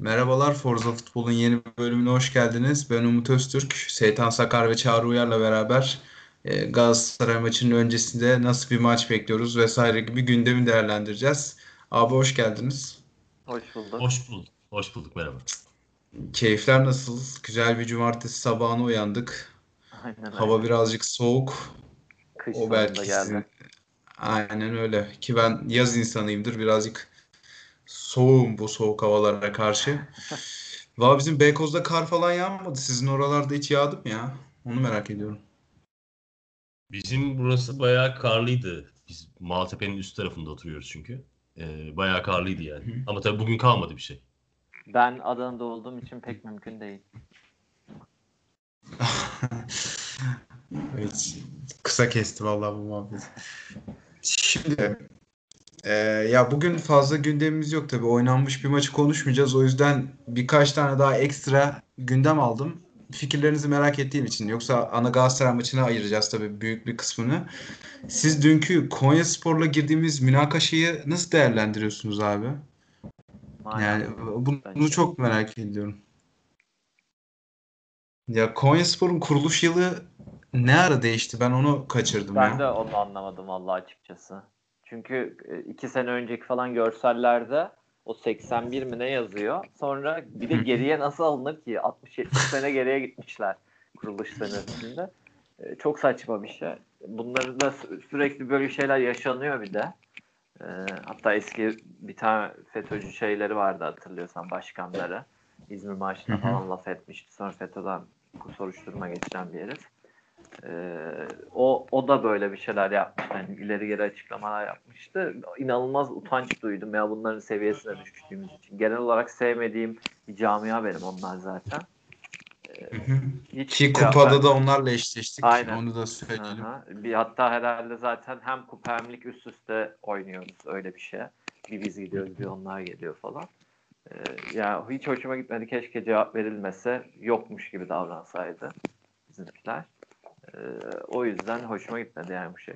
Merhabalar Forza Futbol'un yeni bölümüne hoş geldiniz. Ben Umut Öztürk, Seytan Sakar ve Çağrı Uyar'la beraber e, Galatasaray maçının öncesinde nasıl bir maç bekliyoruz vesaire gibi gündemi değerlendireceğiz. Abi hoş geldiniz. Hoş bulduk. Hoş bulduk. Hoş bulduk merhaba. Keyifler nasıl? Güzel bir cumartesi sabahına uyandık. Aynen Hava öyle. birazcık soğuk. Kış O belki geldi. sizin... Aynen öyle. Ki ben yaz insanıyımdır. Birazcık soğuğum bu soğuk havalara karşı. Valla bizim Beykoz'da kar falan yağmadı. Sizin oralarda hiç yağdı mı ya? Onu merak ediyorum. Bizim burası bayağı karlıydı. Biz Maltepe'nin üst tarafında oturuyoruz çünkü. Ee, bayağı karlıydı yani. Hı. Ama tabii bugün kalmadı bir şey. Ben Adana'da olduğum için pek mümkün değil. Evet, kısa kesti vallahi bu muhabbet. Şimdi e, ya bugün fazla gündemimiz yok tabii. Oynanmış bir maçı konuşmayacağız. O yüzden birkaç tane daha ekstra gündem aldım. Fikirlerinizi merak ettiğim için. Yoksa ana Galatasaray maçına ayıracağız tabii büyük bir kısmını. Siz dünkü Konyaspor'la girdiğimiz münakaşayı nasıl değerlendiriyorsunuz abi? Yani bunu, çok merak ediyorum. Ya Konyaspor'un kuruluş yılı ne ara değişti? Ben onu kaçırdım Ben ya. de onu anlamadım vallahi açıkçası. Çünkü e, iki sene önceki falan görsellerde o 81 mi ne yazıyor. Sonra bir de geriye nasıl alınır ki? 60-70 sene geriye gitmişler kuruluş senesinde. E, Çok saçma bir şey. Bunları da sü- sürekli böyle şeyler yaşanıyor bir de. E, hatta eski bir tane FETÖ'cü şeyleri vardı hatırlıyorsan başkanları. İzmir Marşı'na falan laf etmişti. Sonra FETÖ'den soruşturma geçiren bir herif. Ee, o o da böyle bir şeyler yapmıştı. Yani ileri geri açıklamalar yapmıştı. İnanılmaz utanç duydum ya bunların seviyesine düştüğümüz için. Genel olarak sevmediğim bir camia benim onlar zaten. Hı. Hiç Ki cevap kupada ver- da onlarla eşleştik. Aynen. Onu da söyleyelim. Aha. Bir hatta herhalde zaten hem kupa hem lig üst üste oynuyoruz öyle bir şey. Bir biz gidiyoruz bir onlar geliyor falan. Ee, ya hiç hoşuma gitmedi. Keşke cevap verilmese yokmuş gibi davransaydı bizimkiler. Ee, o yüzden hoşuma gitmedi yani bu şey.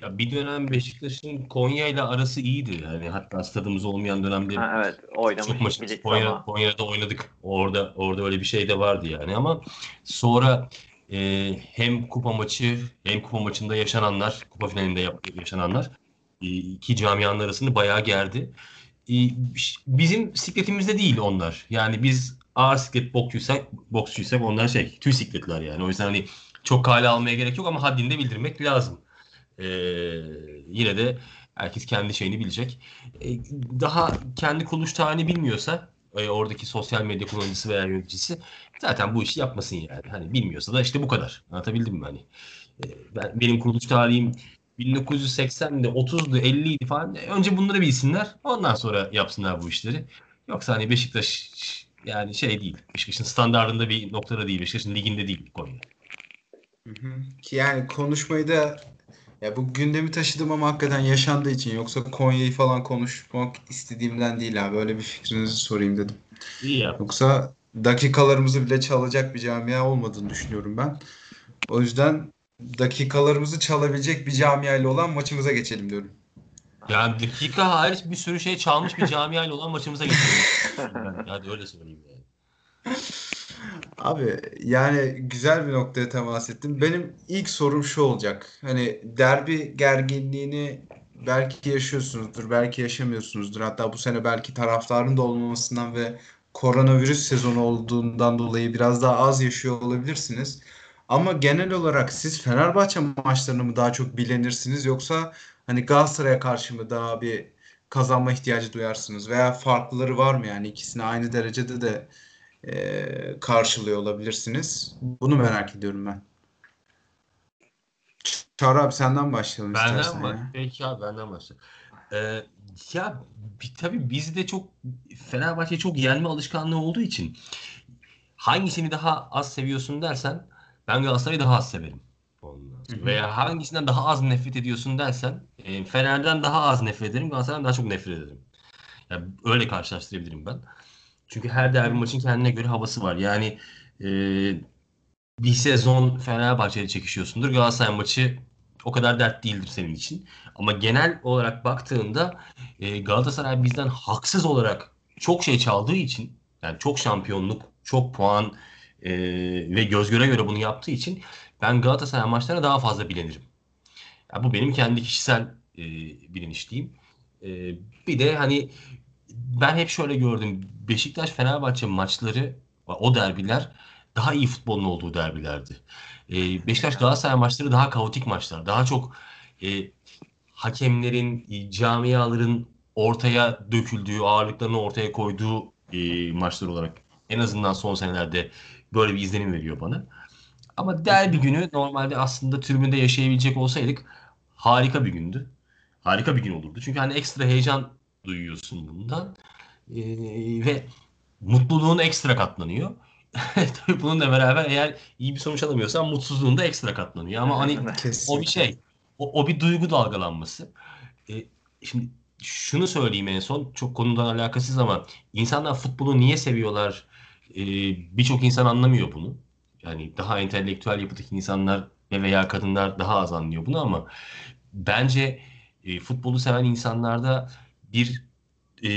Ya bir dönem Beşiktaş'ın Konya ile arası iyiydi. Yani hatta stadımız olmayan dönemde Ha, evet çok oynamış maçımız birlikte Konya, ama. Konya'da oynadık. Orada orada öyle bir şey de vardı yani ama sonra e, hem kupa maçı hem kupa maçında yaşananlar, kupa finalinde yaşananlar e, iki camianın arasını bayağı gerdi. E, bizim sikletimizde değil onlar. Yani biz ağır siklet boksçuysak, boksçuysak onlar şey tüy sikletler yani. O yüzden hani çok kale almaya gerek yok ama haddinde bildirmek lazım. E, yine de herkes kendi şeyini bilecek. E, daha kendi kuruluş tarihini bilmiyorsa e, oradaki sosyal medya kullanıcısı veya yöneticisi zaten bu işi yapmasın yani. Hani bilmiyorsa da işte bu kadar. Anlatabildim mi hani? E, ben benim kuruluş tarihim 1980'de 30'du 50'ydi falan. Önce bunları bilsinler. Ondan sonra yapsınlar bu işleri. Yoksa hani Beşiktaş yani şey değil. Beşiktaş'ın standartında bir noktada değil. Beşiktaş'ın liginde değil Konya. Ki yani konuşmayı da ya bu gündemi taşıdım ama hakikaten yaşandığı için yoksa Konya'yı falan konuşmak istediğimden değil abi. Böyle bir fikrinizi sorayım dedim. İyi ya. Yoksa dakikalarımızı bile çalacak bir camia olmadığını düşünüyorum ben. O yüzden dakikalarımızı çalabilecek bir camia ile olan maçımıza geçelim diyorum. Yani dakika hariç bir sürü şey çalmış bir camiayla olan maçımıza geçelim. Hadi öyle söyleyeyim yani. Abi yani güzel bir noktaya temas ettim. Benim ilk sorum şu olacak. Hani derbi gerginliğini belki yaşıyorsunuzdur, belki yaşamıyorsunuzdur. Hatta bu sene belki taraftarın da olmamasından ve koronavirüs sezonu olduğundan dolayı biraz daha az yaşıyor olabilirsiniz. Ama genel olarak siz Fenerbahçe maçlarını mı daha çok bilenirsiniz yoksa hani Galatasaray'a karşı mı daha bir kazanma ihtiyacı duyarsınız veya farklıları var mı yani ikisini aynı derecede de e, karşılıyor olabilirsiniz. Bunu merak ediyorum ben. Çağrı abi senden başlayalım Benden istersen ya. Peki abi benden başla. Ee, ya bi- tabii bizde çok Fenerbahçe çok yenme alışkanlığı olduğu için hangisini daha az seviyorsun dersen ben Galatasaray'ı daha az severim. Ondan sonra. Hı hı. Veya hangisinden daha az nefret ediyorsun dersen e, Fener'den daha az nefret ederim Galatasaray'dan daha çok nefret ederim. Yani öyle karşılaştırabilirim ben. Çünkü her derbi maçın kendine göre havası var. Yani e, bir sezon Fenerbahçe'yle çekişiyorsundur. Galatasaray maçı o kadar dert değildir senin için. Ama genel olarak baktığında e, Galatasaray bizden haksız olarak çok şey çaldığı için yani çok şampiyonluk, çok puan e, ve göz göre göre bunu yaptığı için ben Galatasaray maçlarına daha fazla bilenirim. Ya bu benim kendi kişisel e, bilinçliğim. E, bir de hani ben hep şöyle gördüm. Beşiktaş Fenerbahçe maçları o derbiler daha iyi futbolun olduğu derbilerdi. E, Beşiktaş Galatasaray maçları daha kaotik maçlar. Daha çok e, hakemlerin, camiaların ortaya döküldüğü, ağırlıklarını ortaya koyduğu e, maçlar olarak en azından son senelerde böyle bir izlenim veriyor bana. Ama derbi günü normalde aslında tribünde yaşayabilecek olsaydık harika bir gündü. Harika bir gün olurdu. Çünkü hani ekstra heyecan duyuyorsun bundan. Ee, ve mutluluğun ekstra katlanıyor. Tabii bununla beraber eğer iyi bir sonuç alamıyorsan mutsuzluğun da ekstra katlanıyor. Ama hani o bir şey. O, o bir duygu dalgalanması. Ee, şimdi şunu söyleyeyim en son. Çok konudan alakasız ama insanlar futbolu niye seviyorlar? Ee, Birçok insan anlamıyor bunu. Yani daha entelektüel yapıdaki insanlar ve veya kadınlar daha az anlıyor bunu ama bence e, futbolu seven insanlarda bir e,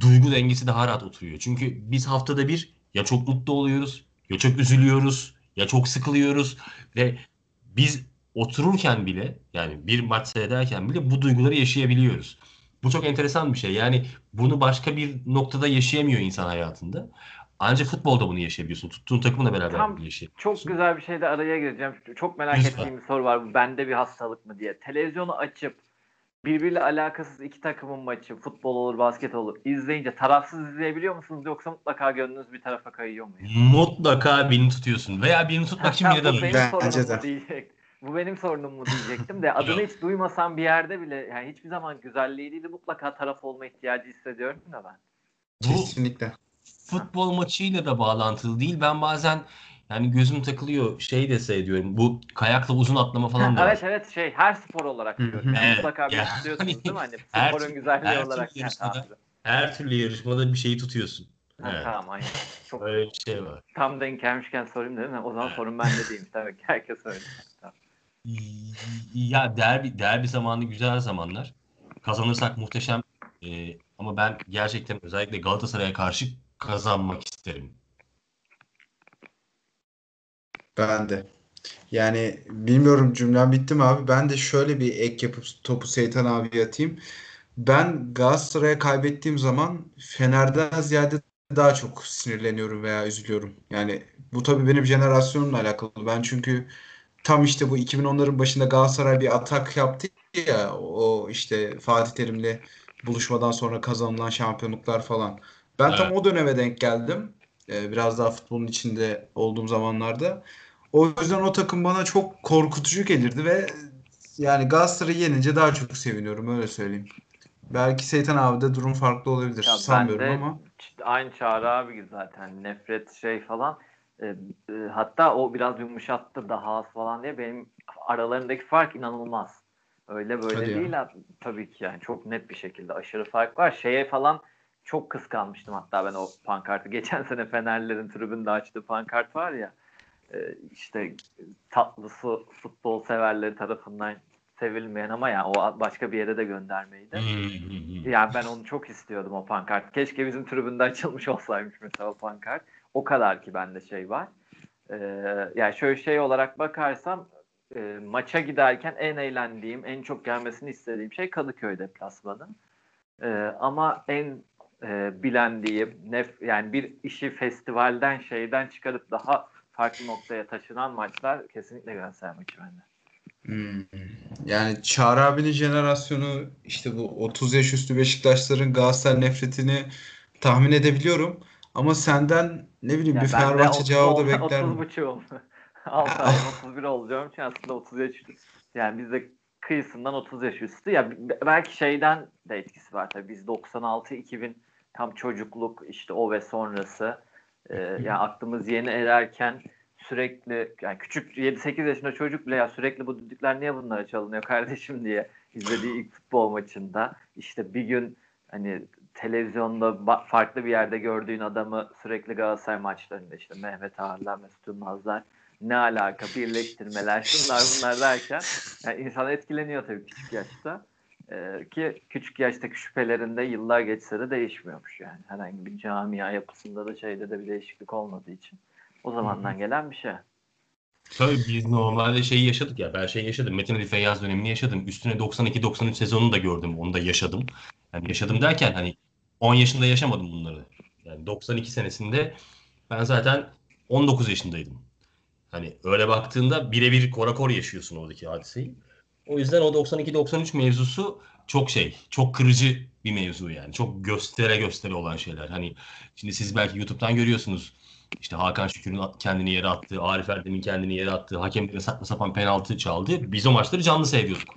duygu dengesi daha rahat oturuyor. Çünkü biz haftada bir ya çok mutlu oluyoruz, ya çok üzülüyoruz, ya çok sıkılıyoruz ve biz otururken bile yani bir maç seyrederken bile bu duyguları yaşayabiliyoruz. Bu çok enteresan bir şey. Yani bunu başka bir noktada yaşayamıyor insan hayatında. Ancak futbolda bunu yaşayabiliyorsun. Tuttuğun takımla beraber Tam yaşayabiliyorsun. Çok güzel bir şeyde araya gireceğim. Çok merak Lütfen. ettiğim bir soru var. Bu bende bir hastalık mı diye. Televizyonu açıp birbiriyle alakasız iki takımın maçı, futbol olur, basket olur, izleyince tarafsız izleyebiliyor musunuz yoksa mutlaka gönlünüz bir tarafa kayıyor mu? Mutlaka birini tutuyorsun. Veya birini tutmak için benim danıyorsun. Bence sorunum de. diyecek. Bu benim sorunum mu diyecektim de adını hiç duymasam bir yerde bile yani hiçbir zaman güzelliği değil de mutlaka taraf olma ihtiyacı hissediyorum da ben. Bu Kesinlikle. Futbol maçıyla da bağlantılı değil. Ben bazen yani gözüm takılıyor şey de seyrediyorum. Bu kayakla uzun atlama falan da var. evet evet şey her spor olarak diyorum. Yani Evet, mutlaka bir yani tutuyorsunuz değil mi? Hani her sporun güzelliği her olarak. türlü yarışmada-. Her türlü yarışmada bir şeyi tutuyorsun. Ha, Evet. Tamam aynen. Çok Öyle bir şey var. tam denk gelmişken sorayım dedim. O zaman sorun bende değilmiş. Tabii ki herkes öyle. Tamam. Ya derbi derbi zamanı güzel zamanlar. Kazanırsak muhteşem. Ee, ama ben gerçekten özellikle Galatasaray'a karşı kazanmak isterim. Ben de. Yani bilmiyorum cümlem bitti mi abi? Ben de şöyle bir ek yapıp topu Seytan abi atayım. Ben Galatasaray'a kaybettiğim zaman Fener'den ziyade daha çok sinirleniyorum veya üzülüyorum. Yani bu tabii benim jenerasyonumla alakalı. Ben çünkü tam işte bu 2010'ların başında Galatasaray bir atak yaptı ya o işte Fatih Terim'le buluşmadan sonra kazanılan şampiyonluklar falan. Ben tam Evet. o döneme denk geldim. Ee, biraz daha futbolun içinde olduğum zamanlarda. O yüzden o takım bana çok korkutucu gelirdi ve yani Galatasaray'ı yenince daha çok seviniyorum öyle söyleyeyim. Belki Seytan abi de durum farklı olabilir. Ya Sanmıyorum ben de ama. aynı Çağrı abi zaten nefret şey falan. E, e, hatta o biraz yumuşattı daha az falan diye benim aralarındaki fark inanılmaz. Öyle böyle Hadi ya. değil ha- tabii ki yani çok net bir şekilde aşırı fark var. Şeye falan çok kıskanmıştım hatta ben o pankartı. Geçen sene Fenerlerin tribünde açtığı pankart var ya e, işte tatlı su futbol severleri tarafından sevilmeyen ama ya o başka bir yere de göndermeydi. Yani ben onu çok istiyordum o pankart. Keşke bizim tribünde açılmış olsaymış mesela o pankart. O kadar ki bende şey var. Ee, yani şöyle şey olarak bakarsam e, maça giderken en eğlendiğim, en çok gelmesini istediğim şey Kadıköy deplasmanı. Ee, ama en e, bilendiğim, nef yani bir işi festivalden şeyden çıkarıp daha farklı noktaya taşınan maçlar kesinlikle Galatasaray maçı bende. Hmm. Yani Çağrı abinin jenerasyonu işte bu 30 yaş üstü Beşiktaşların Galatasaray nefretini tahmin edebiliyorum. Ama senden ne bileyim Ya bir Fenerbahçe 30 cevabı da bekler 30 mi? buçuğum. 6 ay 31 olacağım için aslında 30 yaş üstü. Yani bizde kıyısından 30 yaş üstü. Ya belki şeyden de etkisi var tabii. Biz 96 2000 tam çocukluk işte o ve sonrası. Ee, yani aklımız yeni ererken sürekli yani küçük 7-8 yaşında çocuk bile ya sürekli bu düdükler niye bunlara çalınıyor kardeşim diye izlediği ilk futbol maçında işte bir gün hani televizyonda farklı bir yerde gördüğün adamı sürekli Galatasaray maçlarında işte Mehmet Ağarlar, Mesut Yılmazlar ne alaka birleştirmeler şunlar bunlar derken yani insan etkileniyor tabii küçük yaşta. Ee, ki küçük yaştaki şüphelerinde yıllar geçse de değişmiyormuş yani. Herhangi bir camia yapısında da şeyde de bir değişiklik olmadığı için. O zamandan gelen bir şey. Tabii biz normalde şeyi yaşadık ya. Ben şey yaşadım. Metin Ali Feyyaz dönemini yaşadım. Üstüne 92-93 sezonunu da gördüm. Onu da yaşadım. Yani yaşadım derken hani 10 yaşında yaşamadım bunları. Yani 92 senesinde ben zaten 19 yaşındaydım. Hani öyle baktığında birebir korakor yaşıyorsun oradaki hadiseyi. O yüzden o 92-93 mevzusu çok şey, çok kırıcı bir mevzu yani. Çok göstere göstere olan şeyler. Hani şimdi siz belki YouTube'dan görüyorsunuz. İşte Hakan Şükür'ün kendini yere attığı, Arif Erdem'in kendini yere attığı, hakemlerin saçma sapan penaltı çaldı. Biz o maçları canlı seyrediyorduk.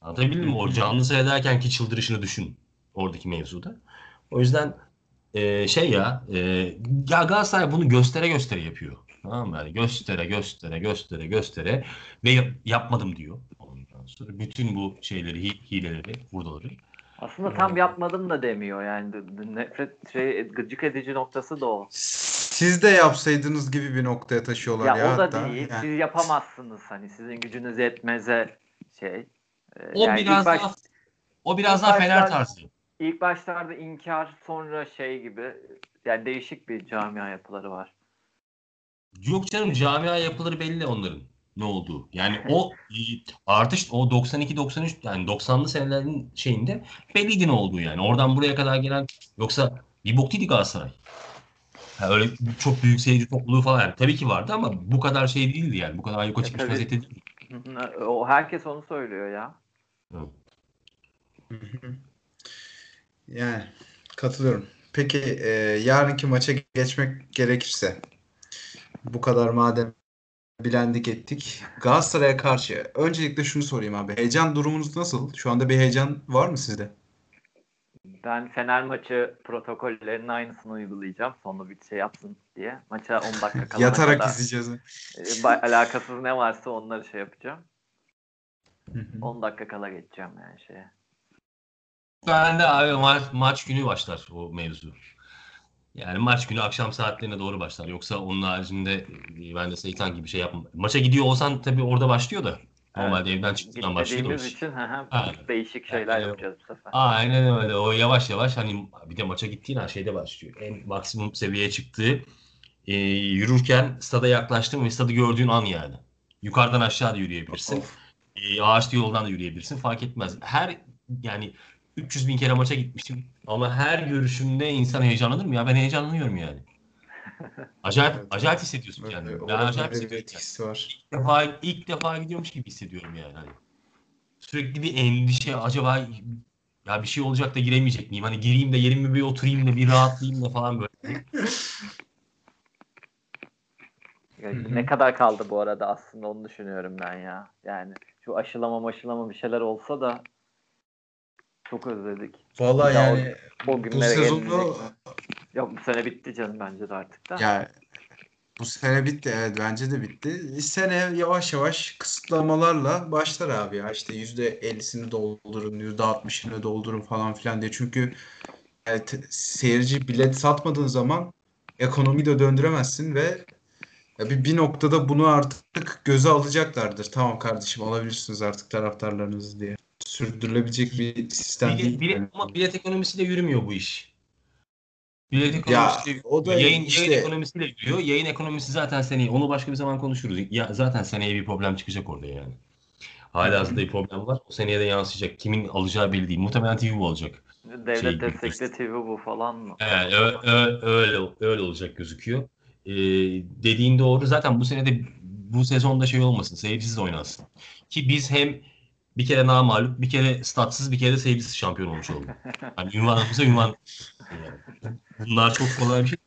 Anlatabildim mi? O canlı seyrederken ki çıldırışını düşün oradaki mevzuda. O yüzden e, şey ya, e, ya Galatasaray bunu göstere göstere yapıyor. Tamam mı? Yani göstere göstere göstere göstere ve yap- yapmadım diyor. Ondan sonra bütün bu şeyleri, hi- hileleri, buradaları. Aslında tam yapmadım da demiyor yani. Nefret şey gıcık edici noktası da o. Siz de yapsaydınız gibi bir noktaya taşıyorlar Ya, ya, o da hatta. değil. Yani Siz yapamazsınız hani sizin gücünüz yetmeze şey. Ee, O yani biraz baş- daha o biraz ilk daha Fener tarzı. İlk başlarda inkar sonra şey gibi yani değişik bir camia yapıları var. Yok canım camia yapıları belli onların ne olduğu. Yani o artış o 92-93 yani 90'lı senelerin şeyinde belliydi ne olduğu yani. Oradan buraya kadar gelen yoksa bir bok değildi Galatasaray. Ha, öyle çok büyük seyirci topluluğu falan yani tabii ki vardı ama bu kadar şey değildi yani. Bu kadar ayyuka E, çıkmış vaziyette hı, O herkes onu söylüyor ya. Evet. Yani katılıyorum. Peki e, yarınki maça geçmek gerekirse bu kadar madem bilendik ettik. Galatasaray'a karşı öncelikle şunu sorayım abi. Heyecan durumunuz nasıl? Şu anda bir heyecan var mı sizde? Ben Fener maçı protokollerinin aynısını uygulayacağım. Sonunda bir şey yapsın diye. Maça 10 dakika kalana Yatarak kadar izleyeceğiz. e, alakasız ne varsa onları şey yapacağım. Hı hı. 10 dakika kala geçeceğim yani şeye. Ben de abi ma- maç günü başlar o mevzu. Yani maç günü akşam saatlerine doğru başlar. Yoksa onun haricinde e, ben de Seytan gibi şey yapmam. Maça gidiyor olsan tabii orada başlıyor da. Normalde evden çıktığından başlıyor Gitmediğimiz için Ha. değişik şeyler Yani- yapacağız bu sefer. Aynen öyle. O yavaş yavaş hani bir de maça gittiğin an şeyde başlıyor. En maksimum seviyeye çıktığı e, yürürken stada yaklaştın ve stadı gördüğün an yani. Yukarıdan aşağı da yürüyebilirsin. Of. E, ağaçlı yoldan da yürüyebilirsin. Fark etmez. Her yani 300 bin kere maça gitmiştim. Ama her görüşümde insan heyecanlanır mı ya? Ben heyecanlanıyorum yani. Acayip, acayip hissediyorsun kendini. Ben orada acayip hissediyorum. yani. etkisi var. İlk defa, ilk defa gidiyormuş gibi hissediyorum yani. Hani sürekli bir endişe acaba ya bir şey olacak da giremeyecek miyim? Hani gireyim de yerime bir oturayım da bir rahatlayayım da falan böyle. Yani Hı hı. Ne kadar kaldı bu arada aslında onu düşünüyorum ben ya. Yani şu aşılama aşılama bir şeyler olsa da çok özledik. Vallahi Bir daha o- yani O bu mi? Yok bu sene bitti canım bence de artık da. ya bu sene bitti. Evet bence de bitti. Sene yavaş yavaş kısıtlamalarla başlar abi ya. İşte %50'sini doldurun, %60'ını doldurun falan filan diye. Çünkü evet, seyirci bilet satmadığın zaman ekonomiyi de döndüremezsin ve ya bir, bir noktada bunu artık göze alacaklardır. Tamam kardeşim alabilirsiniz artık taraftarlarınızı diye. Sürdürülebilecek bir sistem Bilet, değil. bilet, ama bilet ekonomisiyle yürümüyor bu iş. Bilet Ya ekonomisiyle o da yayın, yayın işte ekonomisiyle yürüyor. Yayın ekonomisi zaten seneye onu başka bir zaman konuşuruz. Ya zaten seneye bir problem çıkacak orada yani. Halihazırda bir problem var. O seneye de yansıyacak. Kimin alacağı belli değil. Muhtemelen TV bu olacak. Devlet şey destekli TV bu falan mı? Evet, ö- ö- öyle öyle olacak gözüküyor. Ee, dediğin doğru. Zaten bu sene de bu sezonda şey olmasın. Seyircisiz oynansın. Ki biz hem bir kere namağlup, bir kere statsız, bir kere de seyircisiz şampiyon olmuş olduk. Hani ünvanımıza ünvan. Yani bunlar çok kolay bir şey.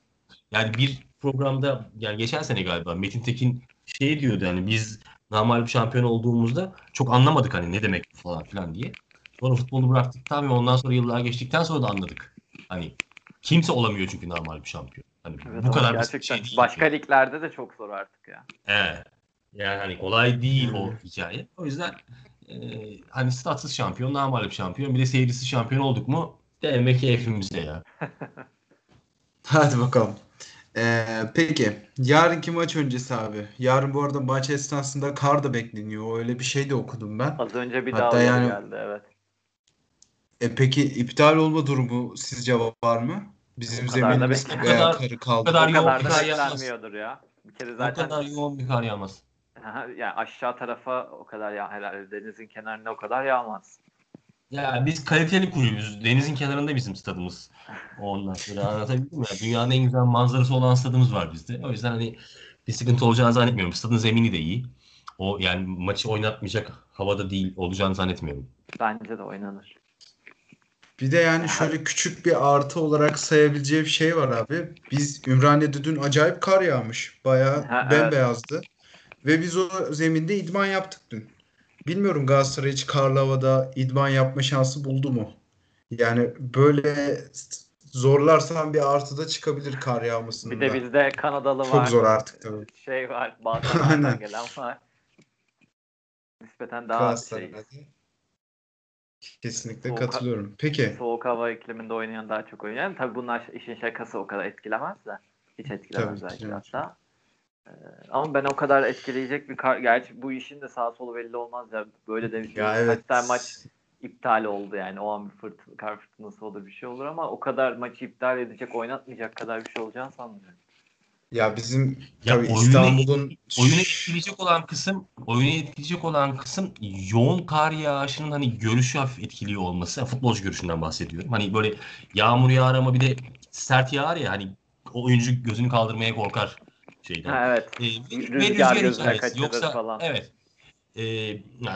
Yani bir programda yani geçen sene galiba Metin Tekin şey diyordu yani biz namağlup şampiyon olduğumuzda çok anlamadık hani ne demek falan filan diye. Sonra futbolu bıraktıktan ve ondan sonra yıllar geçtikten sonra da anladık. Hani kimse olamıyor çünkü normal bir şampiyon. Hani Evet bu kadar gerçekten şey değil. başka liglerde de çok zor artık ya. Evet. Yani hani kolay değil o Hmm. hikaye. O yüzden e, hani statsız şampiyon, namalip şampiyon, bir de seyircisiz şampiyon olduk mu demek keyfimize ya. Hadi bakalım. Ee, peki yarınki maç öncesi abi. Yarın bu arada maç esnasında kar da bekleniyor. Öyle bir şey de okudum ben. Az önce bir Hatta daha yani- geldi evet. E peki iptal olma durumu sizce var mı? Bizim O kadar zeminimiz O kadar- karı kaldı. o kadar O yoğun kadar bir da kar yağmaz. ya. Bir kere O zaten kadar yoğun bir kar yağmaz. Yani aşağı tarafa o kadar ya herhalde denizin kenarına o kadar yağmaz. Ya biz kaliteli kulübüz. Denizin kenarında bizim stadımız. Ondan sonra anlatabildim mi? Dünyanın en güzel manzarası olan stadımız var bizde. O yüzden hani bir sıkıntı olacağını zannetmiyorum. Stadın zemini de iyi. O yani maçı oynatmayacak havada değil olacağını zannetmiyorum. Bence de oynanır. Bir de yani şöyle küçük bir artı olarak sayabileceğim şey var abi. Biz Ümraniye'de dün acayip kar yağmış. Bayağı Ha, evet. Ve biz o zeminde idman yaptık dün. Bilmiyorum Galatasaray hiç karlı havada idman yapma şansı buldu mu? Yani böyle zorlarsan bir artı da çıkabilir kar yağmasında. Bir de bizde Kanadalı Çok var. zor artık tabii. Şey var. Balkanlardan gelen var. Nispeten daha şey. Kesinlikle Soğuk- katılıyorum. Peki. soğuk hava ikliminde oynayan daha çok oynayan. Tabii bunlar işin şakası o kadar etkilemez de. Hiç etkilemez belki hatta. Ee, ama ben o kadar etkileyecek bir kar... Gerçi bu işin de sağ solu belli olmaz ya. Böyle de bir şey. Ya evet. Hatta maç iptal oldu yani. O an bir fırtına, kar fırtınası olur bir şey olur ama o kadar maçı iptal edecek, oynatmayacak kadar bir şey olacağını sanmıyorum. Ya bizim Ya tabii oyunu- İstanbul'un Oyunu etkileyecek olan kısım, oyunu etkileyecek olan kısım yoğun kar yağışının hani görüşü hafif etkiliyor olması. Futbolcu görüşünden bahsediyorum. Hani böyle yağmur yağar ama bir de sert yağar ya hani o oyuncu gözünü kaldırmaya korkar şeyden. Ha, evet. Ee, ve- Rüzgar rüzgar gözüne hikayesi. Yoksa falan. evet.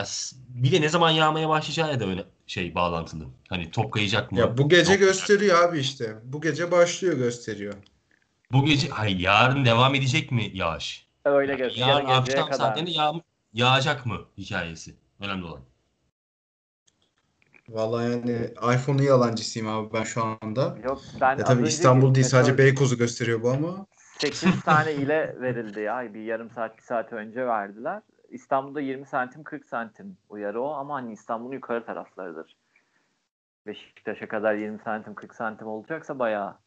S- bir de ne zaman yağmaya başlayacağı da öyle şey bağlantılı. Hani top kayacak mı? ya bu gece Yok. gösteriyor abi işte. Bu gece başlıyor gösteriyor. Bu gece hayır yarın devam edecek mi yağış? Öyle gözüküyor. Yarın akşam kadar. saatlerinde yağ, yağacak mı hikayesi? Önemli olan. Vallahi yani iPhone'un yalancısıyım abi ben şu anda. Yok ben Ya az tabii İstanbul değil sadece Beykoz'u gösteriyor bu ama 8 tane ile verildi ya. Bir yarım saat, bir saat önce verdiler. İstanbul'da 20 santim, 40 santim uyarı o ama hani İstanbul'un yukarı taraflarıdır. Beşiktaş'a kadar 20 santim, 40 santim olacaksa bayağı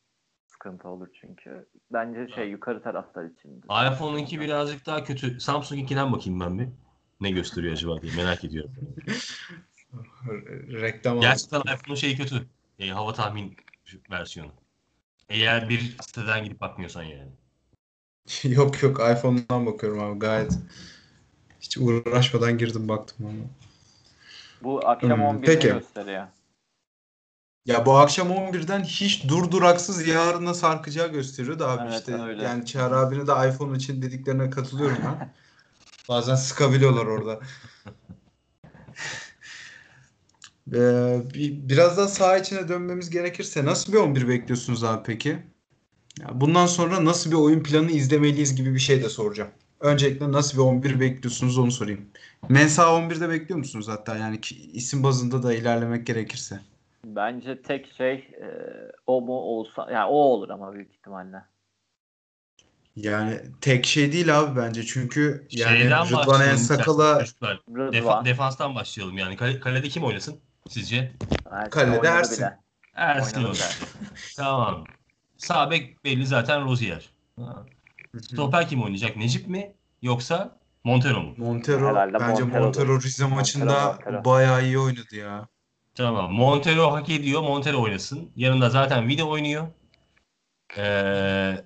sıkıntı olur çünkü. Bence şey yukarı taraflar için. iPhone'unki birazcık daha kötü. Samsung'inkinden bakayım ben bir. Ne gösteriyor acaba diye merak ediyorum. reklam. Gerçekten iPhone'un şeyi kötü. E, hava tahmin versiyonu. Eğer bir siteden gidip bakmıyorsan yani. Yok yok iPhone'dan bakıyorum abi gayet. Hiç uğraşmadan girdim baktım ama. Bu akşam Hmm, 11'de peki. gösteriyor. Ya bu akşam 11'den hiç durduraksız yarına sarkacağı gösteriyor da abi Evet, işte öyle. yani Çağrı abine de iPhone için dediklerine katılıyorum ben. Bazen sıkabiliyorlar orada. Ee, bir, biraz daha saha içine dönmemiz gerekirse nasıl bir 11 bekliyorsunuz abi peki? Bundan sonra nasıl bir oyun planı izlemeliyiz gibi bir şey de soracağım. Öncelikle nasıl bir 11 bekliyorsunuz onu sorayım. Mensa 11'de bekliyor musunuz hatta yani ki- isim bazında da ilerlemek gerekirse? Bence tek şey e, o mu olsa yani o olur ama büyük ihtimalle. Yani tek şey değil abi bence çünkü yani Şeyden Rıdvan Ensakala çocuklar. Defa- defanstan başlayalım yani. Kale- kalede kim oynasın sizce? Ersin Kalede oynadı Ersin. bile. Ersin bile. Tamam. Sağ bek belli zaten Rozier. Ha. Stoper kim oynayacak? Necip mi? Yoksa Montero mu? Montero Herhalde bence Montero'dur. Montero Rize maçında Montero. bayağı iyi oynadı ya. Tamam. Montero hak ediyor. Montero oynasın. Yanında zaten Vida oynuyor. Ee,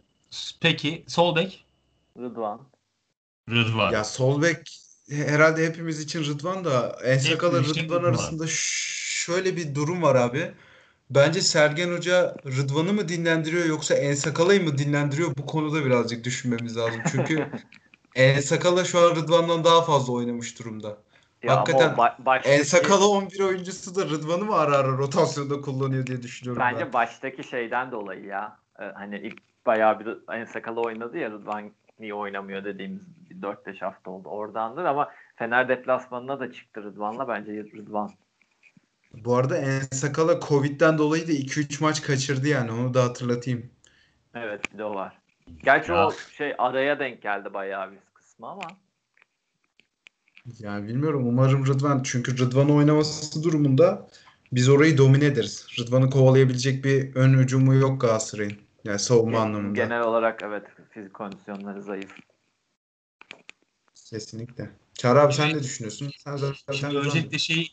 peki sol bek? Rıdvan. Rıdvan. Ya sol bek herhalde hepimiz için Rıdvan da için Rıdvan Rıdvan. arasında ş- şöyle bir durum var abi. Bence Sergen Hoca Rıdvan'ı mı dinlendiriyor yoksa Ensakala'yı mı dinlendiriyor? Bu konuda birazcık düşünmemiz lazım. Çünkü Ensakala şu an Rıdvan'dan daha fazla oynamış durumda. Ya Hakikaten ba- Ensakala 11 oyuncusu da Rıdvan'ı mı ara ara rotasyonda kullanıyor diye düşünüyorum Bence ben. baştaki şeyden dolayı ya. Ee, hani ilk bayağı bir en sakalı oynadı ya Rıdvan niye oynamıyor dediğimiz bir 4-5 hafta oldu. Oradandır ama Fener deplasmanına da çıktı Rıdvan'la bence Rıdvan. Bu arada Ensakala Covid'den dolayı da 2-3 maç kaçırdı yani onu da hatırlatayım. Evet bir de o var. Gerçi Ya. o şey araya denk geldi bayağı bir kısmı ama. Yani bilmiyorum umarım Rıdvan çünkü Rıdvan oynaması durumunda biz orayı domine ederiz. Rıdvan'ı kovalayabilecek bir ön hücumu yok Galatasaray'ın. Yani savunma Gen- anlamında. Genel olarak evet fizik kondisyonları zayıf. Kesinlikle. Çağrı abi sen ne düşünüyorsun? Sen zaten Şimdi öncelikle şey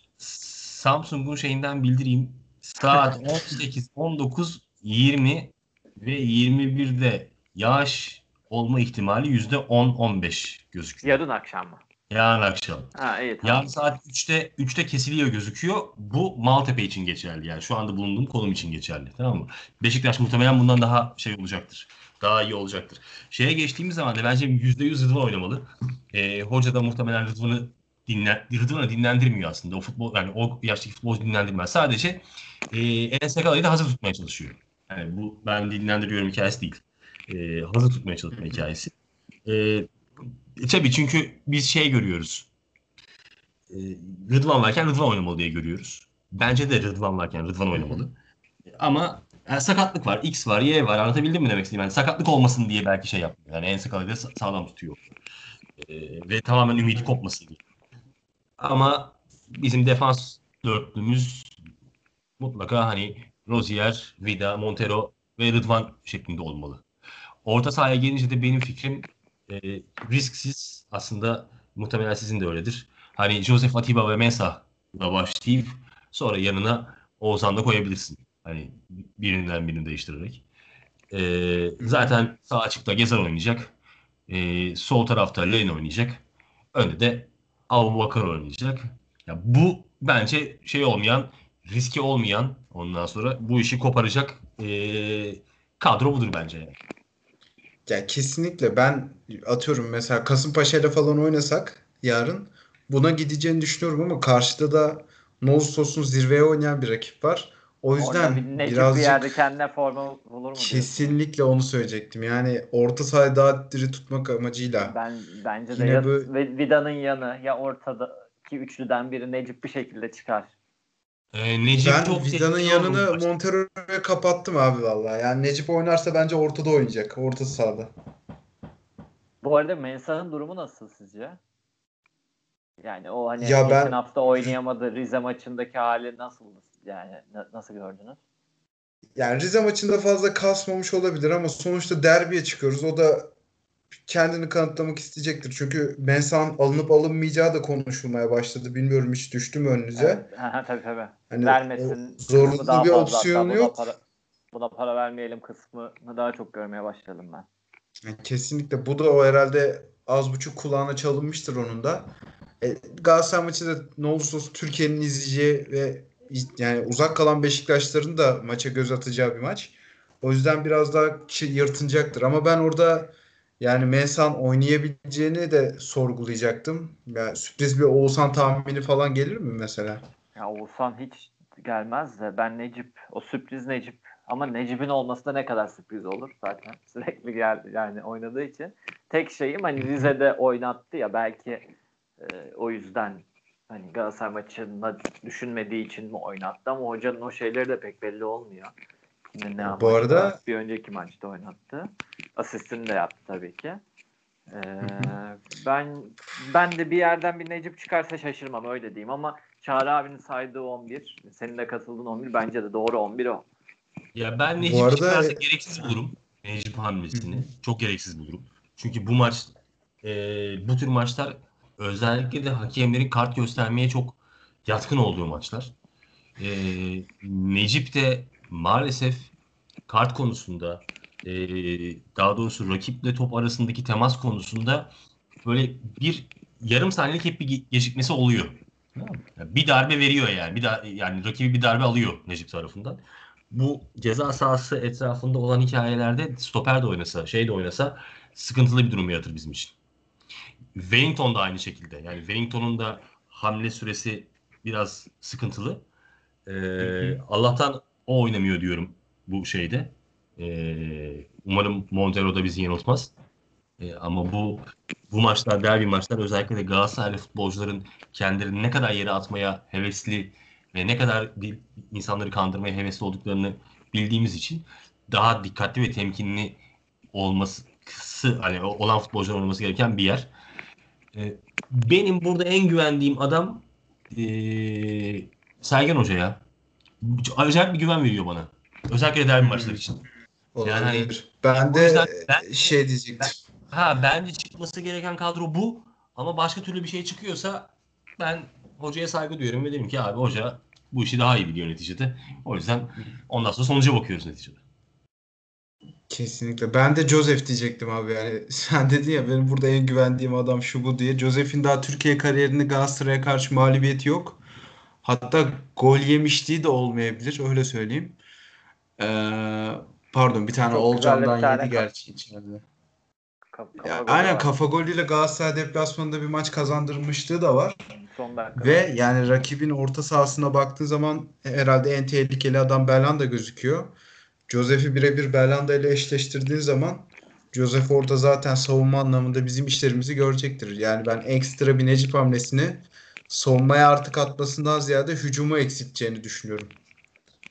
Samsung'un şeyinden bildireyim. saat 18, 19, 20 ve 21'de yağış olma ihtimali %10-15 gözüküyor. Yarın akşam mı? Yarın akşam. Ha iyi tamam. Yarın saat 3'te 3'te kesiliyor gözüküyor. Bu Maltepe için geçerli yani. Şu anda bulunduğum konum için geçerli. Tamam mı? Beşiktaş muhtemelen bundan daha şey olacaktır. Daha iyi olacaktır. Şeye geçtiğimiz zaman da bence %100 Rıdvan oynamalı. Ee, hoca da muhtemelen Rıdvan'ı dinlen, dinlendirmiyor aslında. O futbol yani o yaştaki futbolcu dinlendirmez. Sadece e, Enes da hazır tutmaya çalışıyor. Yani bu ben dinlendiriyorum hikayesi değil. E, hazır tutmaya çalışma hikayesi. E, e, tabii çünkü biz şey görüyoruz. E, Rıdvan varken Rıdvan oynamalı diye görüyoruz. Bence de Rıdvan varken Rıdvan oynamalı. Ama yani sakatlık var, X var, Y var. Anlatabildim mi demek istediğim? Yani sakatlık olmasın diye belki şey yapmıyor. Yani en sakalı da sa- sağlam tutuyor. E, ve tamamen ümidi kopmasın diye. Ama bizim defans dörtlümüz mutlaka hani Rozier, Vida, Montero ve Rıdvan şeklinde olmalı. Orta sahaya gelince de benim fikrim e, risksiz aslında muhtemelen sizin de öyledir. Hani Joseph Atiba ve Mensah'la başlayıp sonra yanına Oğuzhan da koyabilirsin. Hani birinden birini değiştirerek. E, zaten sağ açıkta Gezer oynayacak. E, sol tarafta Lane oynayacak. Önde de Abu Bakar oynayacak. Ya bu bence şey olmayan, riski olmayan ondan sonra bu işi koparacak e, kadro budur bence. Yani. Ya kesinlikle ben atıyorum mesela Kasımpaşa ile falan oynasak yarın buna gideceğini düşünüyorum ama karşıda da olsun zirveye oynayan bir rakip var. O yüzden bir Necip bir birazcık yerde kendine forma bulur mu? diyorsun? kesinlikle onu söyleyecektim. Yani orta sahayı daha diri tutmak amacıyla. Ben bence de ya, ve Vida'nın yanı ya ortadaki üçlüden biri Necip bir şekilde çıkar. E, Necip Ben çok Vida'nın yanını Montero'ya kapattım abi vallahi. Yani Necip oynarsa bence ortada oynayacak. Orta sahada. Bu arada Mensah'ın durumu nasıl sizce? Yani o hani Ya geçen ben- hafta oynayamadı Rize maçındaki hali nasıl yani na- nasıl gördünüz? Yani Rize maçında fazla kasmamış olabilir ama sonuçta derbiye çıkıyoruz. O da kendini kanıtlamak isteyecektir. Çünkü Mensah'ın alınıp alınmayacağı da konuşulmaya başladı. Bilmiyorum hiç düştü mü önünüze? Evet. Tabii tabii. Hani Vermesin. zorunlu bir. Buna yok. Para, buna para vermeyelim kısmını daha çok görmeye başladım ben. Yani kesinlikle. Bu da o herhalde az buçuk kulağına çalınmıştır onun da. E, Galatasaray maçı da ne olursa olsun Türkiye'nin izleyeceği ve yani uzak kalan Beşiktaşların da maça göz atacağı bir maç. O yüzden biraz daha yırtınacaktır. Ama ben orada yani Mensah'ın oynayabileceğini de sorgulayacaktım. Yani sürpriz bir Oğuzhan tahmini falan gelir mi mesela? Ya Oğuzhan hiç gelmez de ben Necip o sürpriz Necip ama Necip'in olması da ne kadar sürpriz olur zaten sürekli gel yani oynadığı için. Tek şeyim hani Rize'de oynattı ya belki e, o yüzden hani Galatasaray maçında düşünmediği için mi oynattı ama hocanın o şeyleri de pek belli olmuyor. Yine ne Bu amaçla? arada- bir önceki maçta oynattı. Asistini de yaptı tabii ki. Ee, ben ben de bir yerden bir Necip çıkarsa şaşırmam öyle diyeyim ama Çağrı abinin saydığı 11, senin de katıldığın 11 bence de doğru 11 o. Ya ben Bu Necip arada- çıkarsa gereksiz bulurum. Necip hamlesini. Çok gereksiz bulurum. Çünkü bu maç e, bu tür maçlar özellikle de hakemlerin kart göstermeye çok yatkın olduğu maçlar. E, Necip de maalesef kart konusunda e, daha doğrusu rakiple top arasındaki temas konusunda böyle bir yarım saniyelik hep bir ge- gecikmesi oluyor. Bir darbe veriyor yani. Bir da, yani rakibi bir darbe alıyor Necip tarafından bu ceza sahası etrafında olan hikayelerde stoper de oynasa, şey de oynasa sıkıntılı bir durum yaratır bizim için. Wellington da aynı şekilde. Yani Wellington'un da hamle süresi biraz sıkıntılı. Ee, Allah'tan o oynamıyor diyorum bu şeyde. Ee, umarım Montero da bizi yanıltmaz. Ee, ama bu bu maçlar, derbi maçlar özellikle de Galatasaraylı futbolcuların kendilerini ne kadar yere atmaya hevesli ve ne kadar insanları kandırmaya hevesli olduklarını bildiğimiz için daha dikkatli ve temkinli olması hani o- olan futbolcuların olması gereken bir yer. Ee, benim burada en güvendiğim adam ee, Sergen Hoca ya. Acayip bir güven veriyor bana. Özellikle derbi maçları için. Yani hani- Olabilir. Ben de ben- şey diyecektim. Ha bence çıkması gereken kadro bu. Ama başka türlü bir şey çıkıyorsa ben hocaya saygı duyuyorum ve derim ki abi hoca bu işi daha iyi biliyor neticede. O yüzden ondan sonra sonuca bakıyoruz neticede. Kesinlikle. Ben de Joseph diyecektim abi yani. Sen dedin ya benim burada en güvendiğim adam şu bu diye. Joseph'in daha Türkiye kariyerinde Galatasaray'a karşı mağlubiyeti yok. Hatta gol yemişliği de olmayabilir. Öyle söyleyeyim. Ee, pardon bir tane Çok güzel bir Olcan'dan tane yedi gerçi içeride. Kaf- kafa Ya, aynen var. kafa golüyle Galatasaray deplasmanında bir maç kazandırmışlığı da var. Son dakika. Ve yani rakibin orta sahasına baktığın zaman herhalde en tehlikeli adam Belhanda gözüküyor. Joseph'i birebir Belhanda ile eşleştirdiğin zaman Joseph orada zaten savunma anlamında bizim işlerimizi görecektir. Yani ben ekstra bir Necip hamlesini savunmaya artık atmasından ziyade hücumu eksilteceğini düşünüyorum.